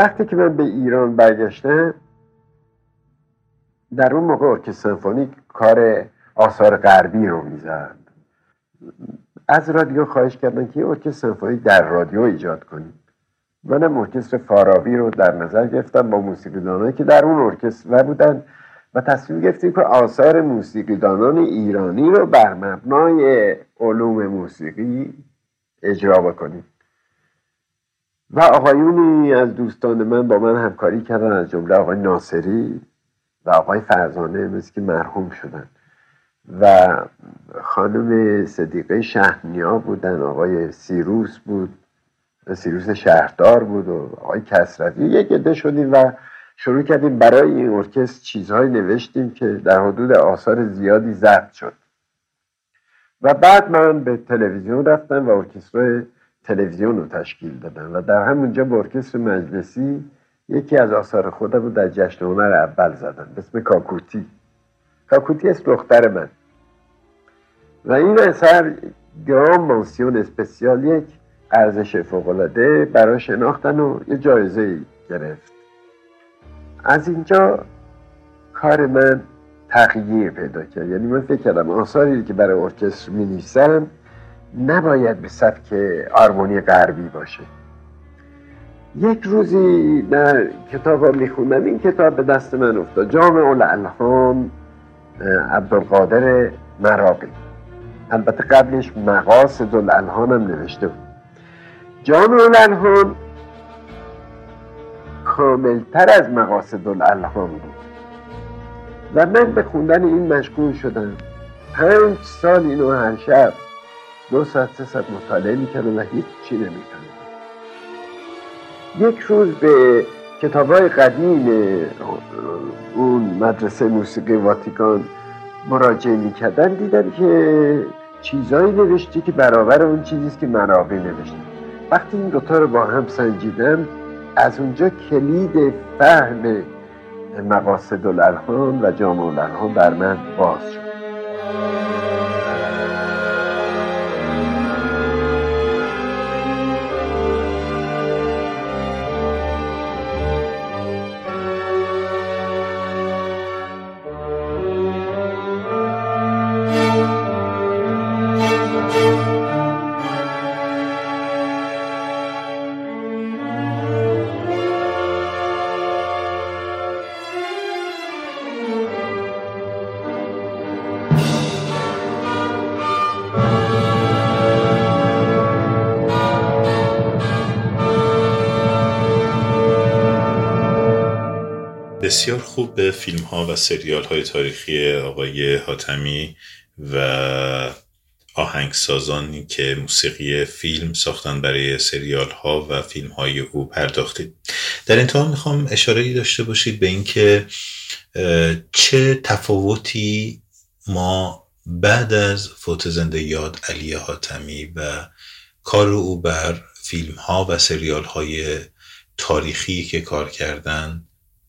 وقتی که من به ایران برگشتم در اون موقع ارکستر سمفونیک کار آثار غربی رو می‌زد. از رادیو خواهش کردن که ارکستر سمفونیک در رادیو ایجاد کنیم. منم ارکستر فارابی رو در نظر گرفتم با موسیقیدانایی که در اون ارکستر بودن و تصمیم گرفتیم که آثار موسیقیدانان ایرانی رو بر مبنای علوم موسیقی اجرا بکنیم. و آقایونی از دوستان من با من همکاری کردن از جمله آقای ناصری و آقای فرزانه مثل که مرحوم شدن. و خانم صدیقه شهنیا بودن آقای سیروس بود سیروس شهردار بود و آقای کسروی. یک عده شدیم و شروع کردیم برای این ارکستر چیزهایی نوشتیم که در حدود آثار زیادی ضبط شد. و بعد من به تلویزیون رفتم و ارکستر تلویزیون رو تشکیل دادن و در همونجا با ارکستر مجلسی یکی از آثار خودم رو در جشن هنر اول زدن به اسم کاکوتی. کاکوتی است دختر من. و این اثر گرام مانسیون اسپسیال یک ارزش فوقالعاده برای شناختن و یه جایزه گرفت. از اینجا کار من تغییر پیدا کرد. یعنی من فکر کردم آثاری که برای ارکستر می نیستم نباید به سبک آرمونی غربی باشه. یک روزی در کتاب ها میخوندم. این کتاب به دست من افتاد. جامع الالهام عبدالقادر مراقی. البته قبلش مقاصد الالهان هم نوشته بود. جامع الالهام کاملتر از مقاصد الالهام بود. و من به خوندن این مشغول شدم. پنج سال اینو هر شب دو ساعت سه ساعت مطالعه می‌کردم و هیچ چی نمی‌فهمم یک روز به کتاب های قدیم اون مدرسه موسیقی واتیکان مراجعه می‌کردن دیدم که چیزایی نوشتی که برابر اون چیزیست که منابع نوشته وقتی این دوتا رو با هم سنجیدم از اونجا کلید فهم مقاصد الالحان و جامع الالحان بر من باز شد. خوب به فیلم ها و سریال های تاریخی آقای حاتمی و آهنگسازانی که موسیقی فیلم ساختن برای سریال ها و فیلم های او پرداختید. در انتها می‌خوام اشاره داشته باشید به اینکه چه تفاوتی ما بعد از فوت زنده یاد علی حاتمی و کار او بر فیلم ها و سریال های تاریخی که کار کردن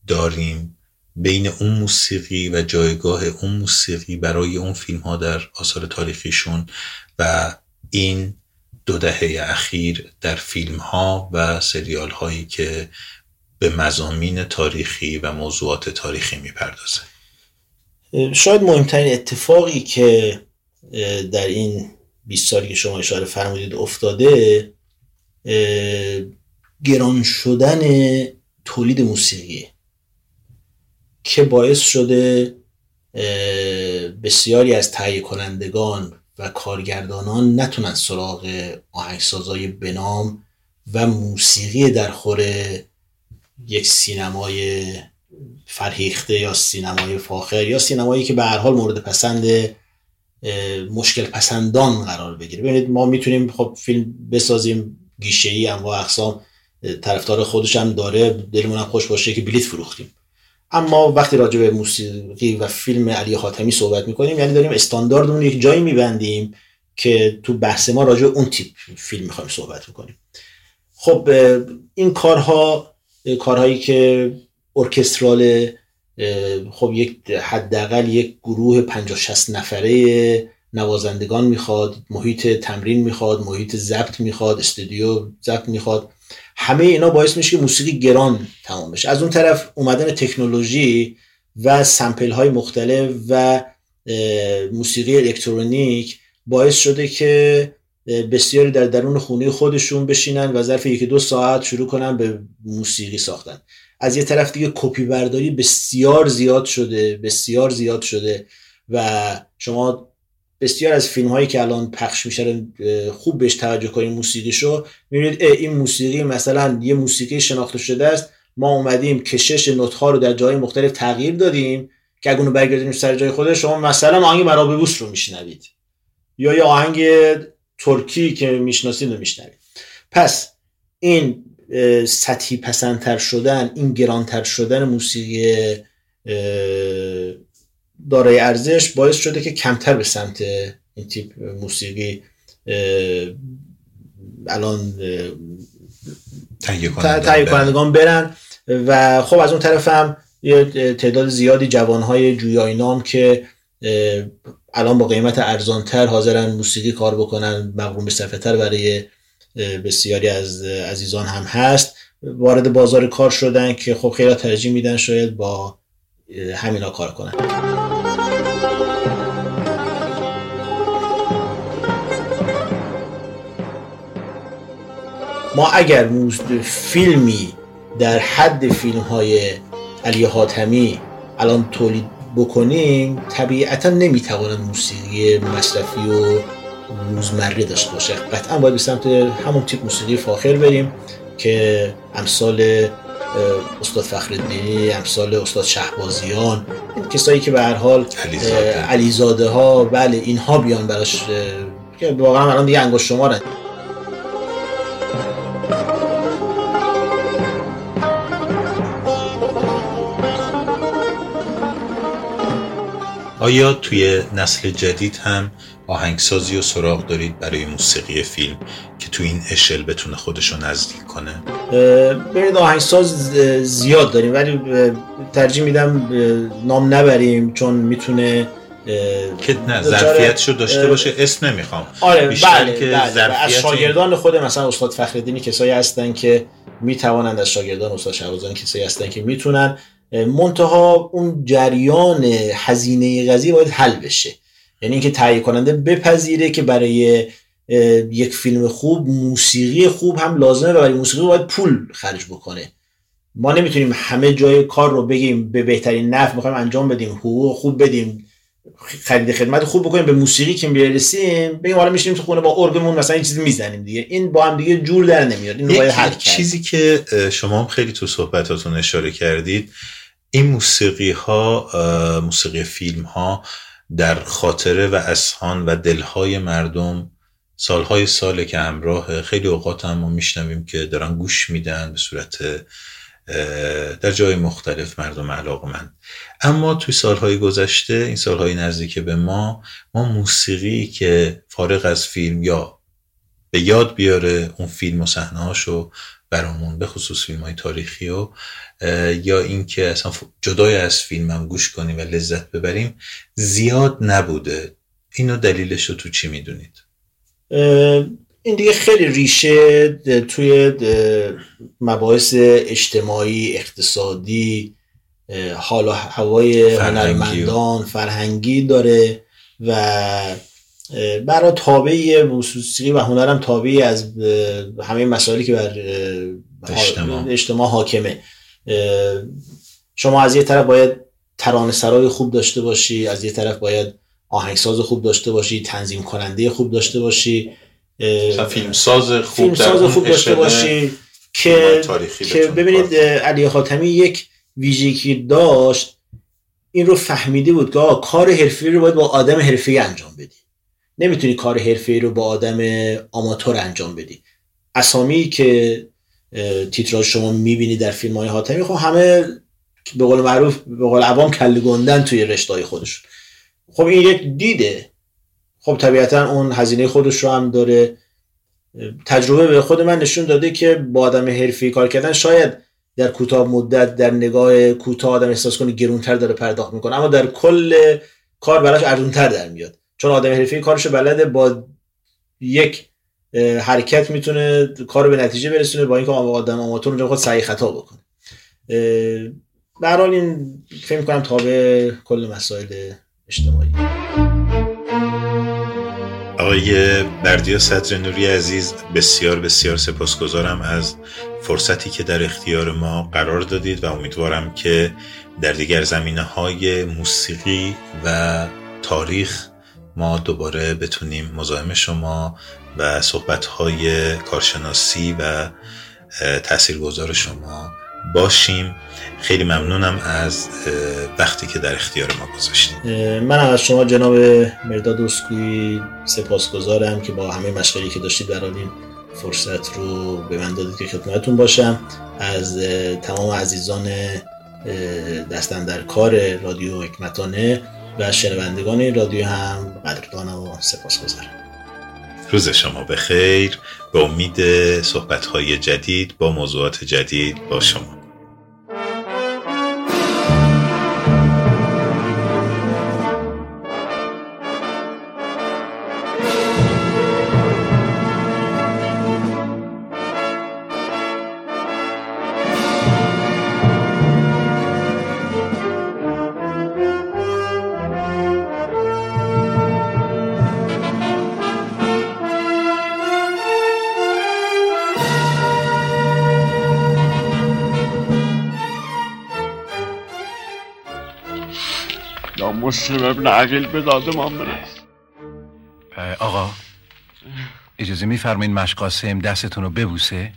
داریم بین اون موسیقی و جایگاه اون موسیقی برای اون فیلم ها در آثار تاریخیشون و این دو دهه اخیر در فیلم ها و سریال هایی که به مزامین تاریخی و موضوعات تاریخی می‌پردازه. شاید مهمترین اتفاقی که در این 20 سالی که شما اشاره فرمودید افتاده گران شدن تولید موسیقی که باعث شده بسیاری از تهیه کنندگان و کارگردانان نتونن سراغ آهنگسازای بنام و موسیقی در خور یک سینمای فرهیخته یا سینمای فاخر یا سینمایی که به هر حال مورد پسند مشکل پسندان قرار بگیره. ببینید ما می‌تونیم خب فیلم بسازیم گیشه ای انواع اقسام طرفدار خودش هم داره دلمون هم خوش باشه که بلیت فروختیم. اما وقتی راجع به موسیقی و فیلم علی خاتمی صحبت می‌کنیم یعنی داریم استانداردمون یک جایی میبندیم که تو بحث ما راجع اون تیپ فیلم می‌خوایم صحبت می‌کنیم خب این کارها کارهایی که ارکسترال خب یک حداقل یک گروه 50 60 نفره نوازندگان می‌خواد محیط تمرین می‌خواد محیط ضبط می‌خواد استودیو ضبط می‌خواد. همه اینا باعث میشه که موسیقی گران تمام بشه. از اون طرف اومدن تکنولوژی و سمپل های مختلف و موسیقی الکترونیک باعث شده که بسیاری در درون خونه خودشون بشینن و ظرف یکی دو ساعت شروع کنن به موسیقی ساختن. از یه طرف دیگه کپی برداری بسیار زیاد شده بسیار زیاد شده و شما بسیار از فیلم هایی که الان پخش میشه خوب بهش توجه کنید موسیقیشو می‌بینید این موسیقی مثلا یه موسیقی شناخته شده است. ما اومدیم کشش نوت ها رو در جای مختلف تغییر دادیم که اگه اونو برگردیم سر جای خودش شما مثلا آهنگ مراببوس رو میشنوید. یا یه آهنگ ترکی که می‌شناسید رو میشنوید. پس این سطحی پسندتر شدن این گرانتر شدن موسیقی دارای ارزش باعث شده که کمتر به سمت این تیپ موسیقی الان تهیه کنندگان برن. و خب از اون طرف هم یه تعداد زیادی جوانهای جویای نام که الان با قیمت ارزانتر حاضرن موسیقی کار بکنن مقروم به تر برای بسیاری از عزیزان هم هست. وارد بازار کار شدن که خب خیلی ترجیح میدن شاید با همینا کار کنن. ما اگر فیلمی در حد فیلم های علی حاتمی الان تولید بکنیم طبیعتا نمی‌تواند موسیقی مصرفی و روزمره داشته باشه. قطعا باید به سمت همون تیپ موسیقی فاخر بریم که امثال استاد فخردینی امثال استاد شهبازیان کسایی که به هر حال علیزاده. ها بله اینها بیان براش که واقعا الان دیگه انگشت شمارن. آیا توی نسل جدید هم آهنگسازی و سراغ دارید برای موسیقی فیلم؟ تو این اشل بتونه خودشو نزدیک کنه؟ برید آهنگساز زیاد داریم ولی ترجیح میدم نام نبریم چون می‌تونه که نه ظرفیتشو داشته باشه اسم نمی‌خوام. آره بله, که بله. از شاگردان خود مثلا استاد فخردینی کسایی هستن که می‌توانند از شاگردان استاد شهبازانی کسایی هستن که می‌تونن منتها اون جریان هزینه قضیه باید حل بشه. یعنی اینکه تهیه کننده بپذیره که برای یک فیلم خوب موسیقی خوب هم لازمه و برای موسیقی باید پول خرج بکنه. ما نمی‌تونیم همه جای کار رو بگیم به بهترین نفع می‌خوایم انجام بدیم حقوق خوب بدیم خرید خدمت خوب بکنیم به موسیقی که برسیم بگیم حالا میشینیم تو خونه با ارگمون مثلا این چیزی می‌زنیم دیگه. این با هم دیگه جور در نمیاد این باید حل چیزی که شما هم خیلی تو صحبتاتون اشاره کردید این موسیقی ها موسیقی فیلم ها در خاطره و اسهان و دلهای مردم سالهای ساله که همراه خیلی اوقات هم ما میشنویم که دارن گوش میدن به صورت در جای مختلف مردم علاقه من. اما توی سالهای گذشته این سالهای نزدیک به ما ما موسیقی که فارغ از فیلم یا به یاد بیاره اون فیلم و صحنه برامون به خصوص فیلم های تاریخی و یا اینکه اصلا جدای از فیلم هم گوش کنیم و لذت ببریم زیاد نبوده. اینو دلیلش رو تو چی می‌دونید؟ این دیگه خیلی ریشه توی مباحث اجتماعی اقتصادی حال و هوای هنرمندان فرهنگی داره و برای تابعی موسیقی و هنرم تابعی از همه مسائلی که بر اجتماع, اجتماع حاکمه. شما از یه طرف باید ترانه سرای خوب داشته باشی از یه طرف باید آهنگساز خوب داشته باشی تنظیم کننده خوب داشته باشی فیلمساز خوب, فیلمساز خوب داشته باشی که, که ببینید علی خاتمی یک ویژگی داشت این رو فهمیده بود که کار حرفی رو باید با آدم حرفی انجام بدی. نمی‌تونی کار حرفی رو با آدم آماتور انجام بدی. اسامی که تیتراژ شما می‌بینی در فیلم های حاتمی خب همه به قول معروف به قول عوام کله گندن توی رشته خودشون. خب این یک دیده. خب طبیعتا اون هزینه خودش رو هم داره. تجربه به خود من نشون داده که با آدم حرفی کار کردن شاید در کوتاه مدت در نگاه کوتاه آدم احساس کنه گرونتر داره پرداخت می‌کنه. اما در کل کار براش ارزونتر در میاد. چون آدم حرفی کارش بلده با یک حرکت می‌تونه کار به نتیجه برسونه با اینکه آدم آماتور اونجا خود سعی خطا بکنه. حال این فکر کنم تابع کل مسائل اجتماعی. آقای بردیا صدر نوری عزیز بسیار بسیار سپاسگزارم از فرصتی که در اختیار ما قرار دادید و امیدوارم که در دیگر زمینه های موسیقی و تاریخ ما دوباره بتونیم مزاحم شما و صحبت های کارشناسی و تاثیرگذار شما باشیم. خیلی ممنونم از وقتی که در اختیار ما گذاشتیم من از شما جناب مرداد سپاس سپاسگزارم که با همه مشغلی که داشتید در این فرصت رو به من دادید که خدمتتون باشم. از تمام عزیزان دستن در کار رادیو حکمتانه و شنوندگان رادیو هم قدردانم و سپاسگزارم. روز شما بخیر. به امید صحبت های جدید با موضوعات جدید با شما. مسلم ابن عقیل به داد ما برس آقا اجازه میفرمایید مشقاسم دستتون رو ببوسه؟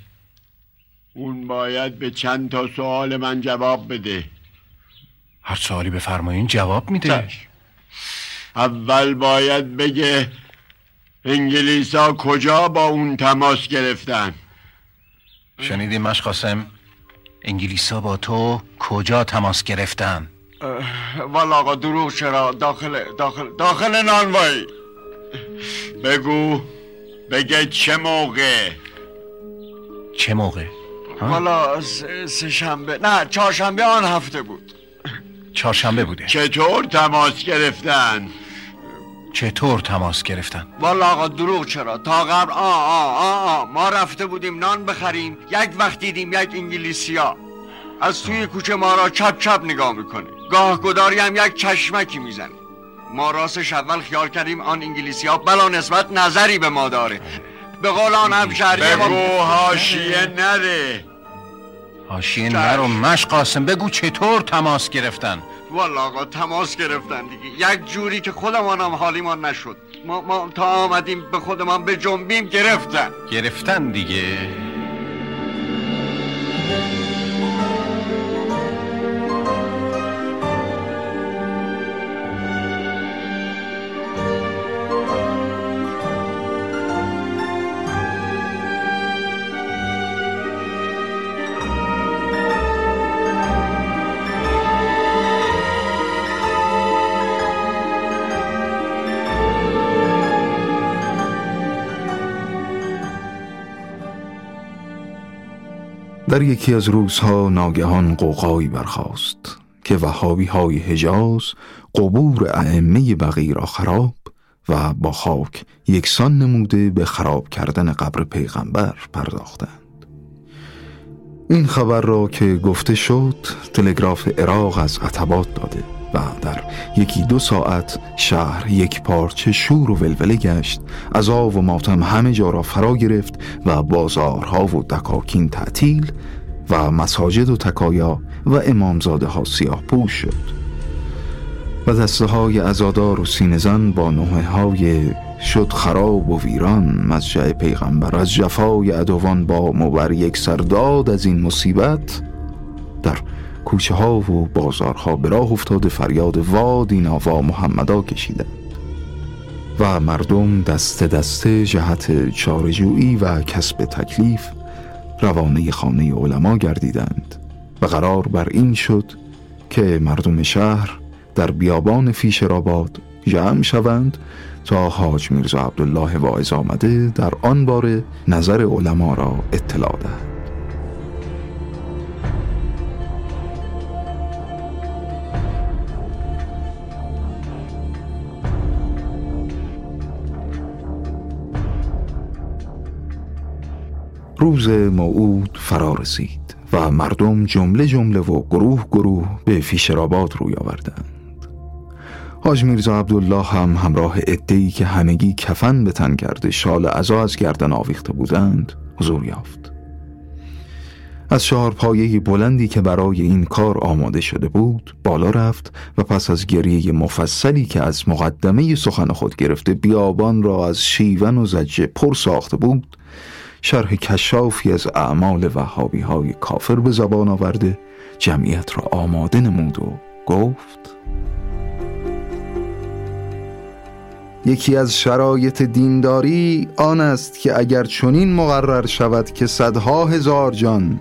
اون باید به چند تا سوال من جواب بده. هر سوالی بفرمایین جواب میده. اول باید بگه انگلیسا کجا با اون تماس گرفتن؟ شنیدی مشقاسم انگلیسا با تو کجا تماس گرفتن؟ والا آقا دروغ چرا؟ داخل داخل داخل نانوایی بگو. بگه چه موقع؟ چه موقع؟ والا سه شنبه. نه چهارشنبه آن هفته بود. چهارشنبه بوده. چطور تماس گرفتن؟ چطور تماس گرفتن؟ والا آقا دروغ چرا؟ تا قبل آ آ آ, آ. ما رفته بودیم نان بخریم. یک وقت دیدیم یک انگلیسیا. از توی کوچه ما را چپ چپ نگاه می‌کنه. گاه گداری هم یک چشمکی می‌زنه. ما راستش اول خیال کردیم آن انگلیسی ها بلا نسبت نظری به ما داره. به قول آن همشهری بگو هاشیه نره. هاشیه نرو مش قاسم بگو چطور تماس گرفتن؟ والا آقا تماس گرفتن دیگه. یک جوری که خودمان هم حالیمان نشد. ما, ما تا آمدیم به خودمان به جنبیم گرفتن. گرفتن دیگه. در یکی از روزها ناگهان قوقایی برخاست که وهابی های حجاز قبور ائمه بقی را خراب و با خاک یکسان نموده به خراب کردن قبر پیغمبر پرداختند. این خبر را که گفته شد تلگراف عراق از عتبات داده. و در یکی دو ساعت شهر یک پارچه شور و ولوله گشت. عذاب و ماتم همه جا را فرا گرفت و بازارها و دکاکین تعطیل و مساجد و تکایا و امامزاده ها سیاه پوش شد. و دسته های ازادار و سینزن با نوه های شد خراب و ویران. مزجع پیغمبر از جفای ادوان با مبر یک سرداد از این مصیبت در کوچه ها و بازارها به راه افتاده فریاد وادی ناوا محمدا کشیدند و مردم دست دسته جهت چارجویی و کسب تکلیف روانه خانه علما گردیدند. و قرار بر این شد که مردم شهر در بیابان فیش راباد جمع شوند تا حاج میرزا عبدالله واعظ آمده در آن باره نظر علما را اطلاع دهد. روز موعود فرا رسید و مردم جمله جمله و گروه گروه به فیشرآباد روی آوردند. حاج میرزا عبدالله هم همراه ادهی که همگی کفن به تن کرده شال عزا از گردن آویخته بودند حضور یافت. از چهار پایه بلندی که برای این کار آماده شده بود بالا رفت و پس از گریه مفصلی که از مقدمه سخن خود گرفته بیابان را از شیون و زجه پر ساخته بود شرح کشافی از اعمال وحابی های کافر به زبان آورده. جمعیت را آماده نمود و گفت یکی از شرایط دینداری آن است که اگر چنین مقرر شود که صدها هزار جان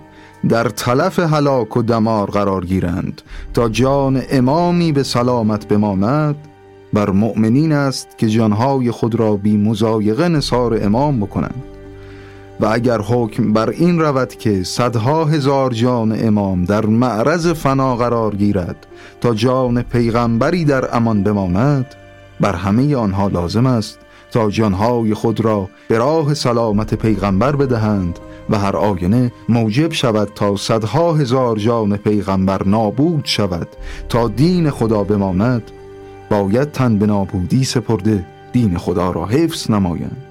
در طلف هلاک و دمار قرار گیرند تا جان امامی به سلامت بماند بر مؤمنین است که جانهای خود را بی مزایقه نصار امام بکنند. و اگر حکم بر این رود که صدها هزار جان امام در معرض فنا قرار گیرد تا جان پیغمبری در امان بماند بر همه آنها لازم است تا جانهای خود را به راه سلامت پیغمبر بدهند و هر آینه موجب شود تا صدها هزار جان پیغمبر نابود شود تا دین خدا بماند. باید تن به نابودی سپرده دین خدا را حفظ نمایند.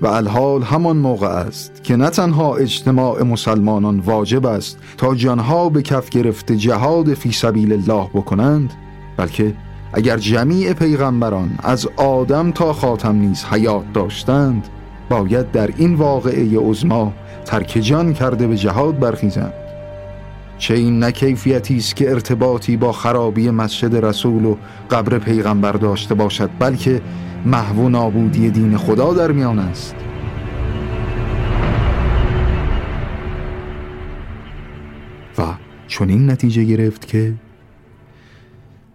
و الحال همان موقع است که نه تنها اجتماع مسلمانان واجب است تا جانها به کف گرفته جهاد فی سبیل الله بکنند بلکه اگر جمیع پیغمبران از آدم تا خاتم نیز حیات داشتند باید در این واقعه عزما ترک جان کرده به جهاد برخیزند. چه این نکیفیتی است که ارتباطی با خرابی مسجد رسول و قبر پیغمبر داشته باشد بلکه محو نابودی دین خدا در میان است. و این نتیجه گرفت که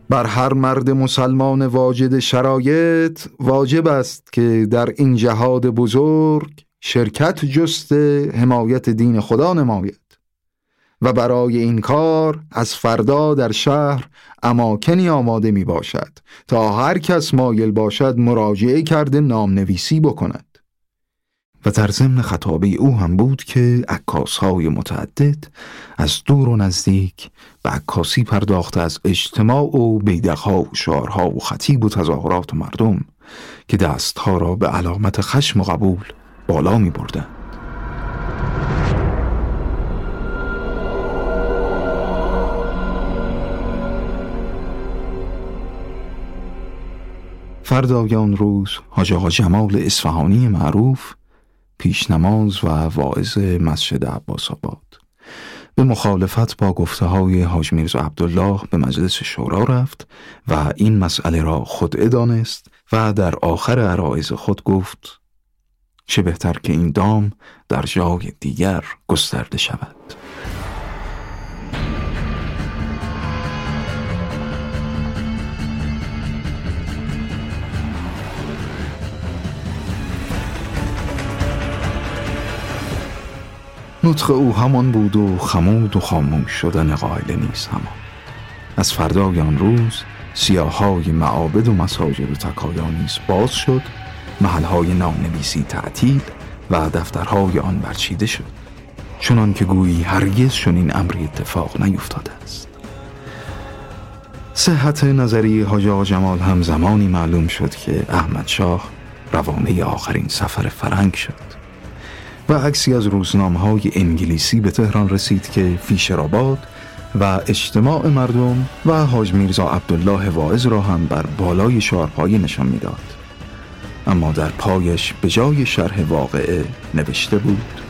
بر هر مرد مسلمان واجد شرایط واجب است که در این جهاد بزرگ شرکت جست حمایت دین خدا نماید. و برای این کار از فردا در شهر اماکنی آماده می باشد تا هر کس مایل باشد مراجعه کرده نام نویسی بکند و در ضمن خطابه او هم بود که عکاس های متعدد از دور و نزدیک به عکاسی پرداخته از اجتماع و بیدقها و شعارها و خطیب و تظاهرات مردم که دستها را به علامت خشم و قبول بالا می بردن. فردای روز حاج آقا جمال اصفهانی معروف پیش نماز و واعظ مسجد عباس آباد. به مخالفت با گفته های حاج میرزا عبدالله به مجلس شورا رفت و این مسئله را خود دانست و در آخر عرائز خود گفت چه بهتر که این دام در جای دیگر گسترده شود. نطق او همان بود و خمود و خاموش شدن قائل نیست همان. از فردای آن روز سیاهای معابد و مساجد و تکایانیز باز شد محلهای نامنویسی تعطیل و دفترهای آن برچیده شد. چنان که گویی هرگز این امری اتفاق نیفتاده است. صحت نظری حاج جمال هم زمانی معلوم شد که احمد شاه روانه آخرین سفر فرنگ شد. و عکسی از روزنامه های انگلیسی به تهران رسید که فیشرآباد و اجتماع مردم و حاج میرزا عبدالله واعظ را هم بر بالای شارپایه نشان می‌داد. اما در پایش به جای شرح واقعه نوشته بود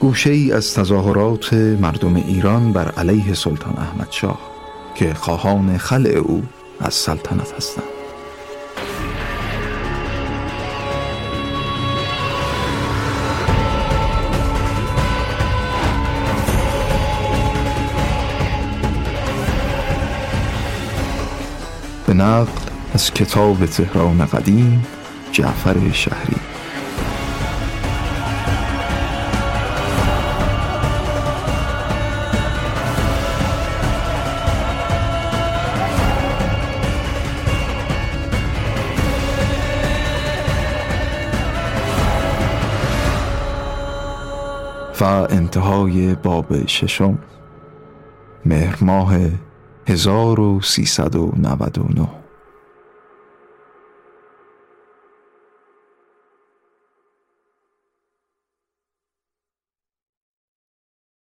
گوشه ای از تظاهرات مردم ایران بر علیه سلطان احمد شاه که خواهان خلع او از سلطنت هستند. به نقل از کتاب تهران قدیم جعفر شهری. و انتهای باب ششم مهر ماه 1399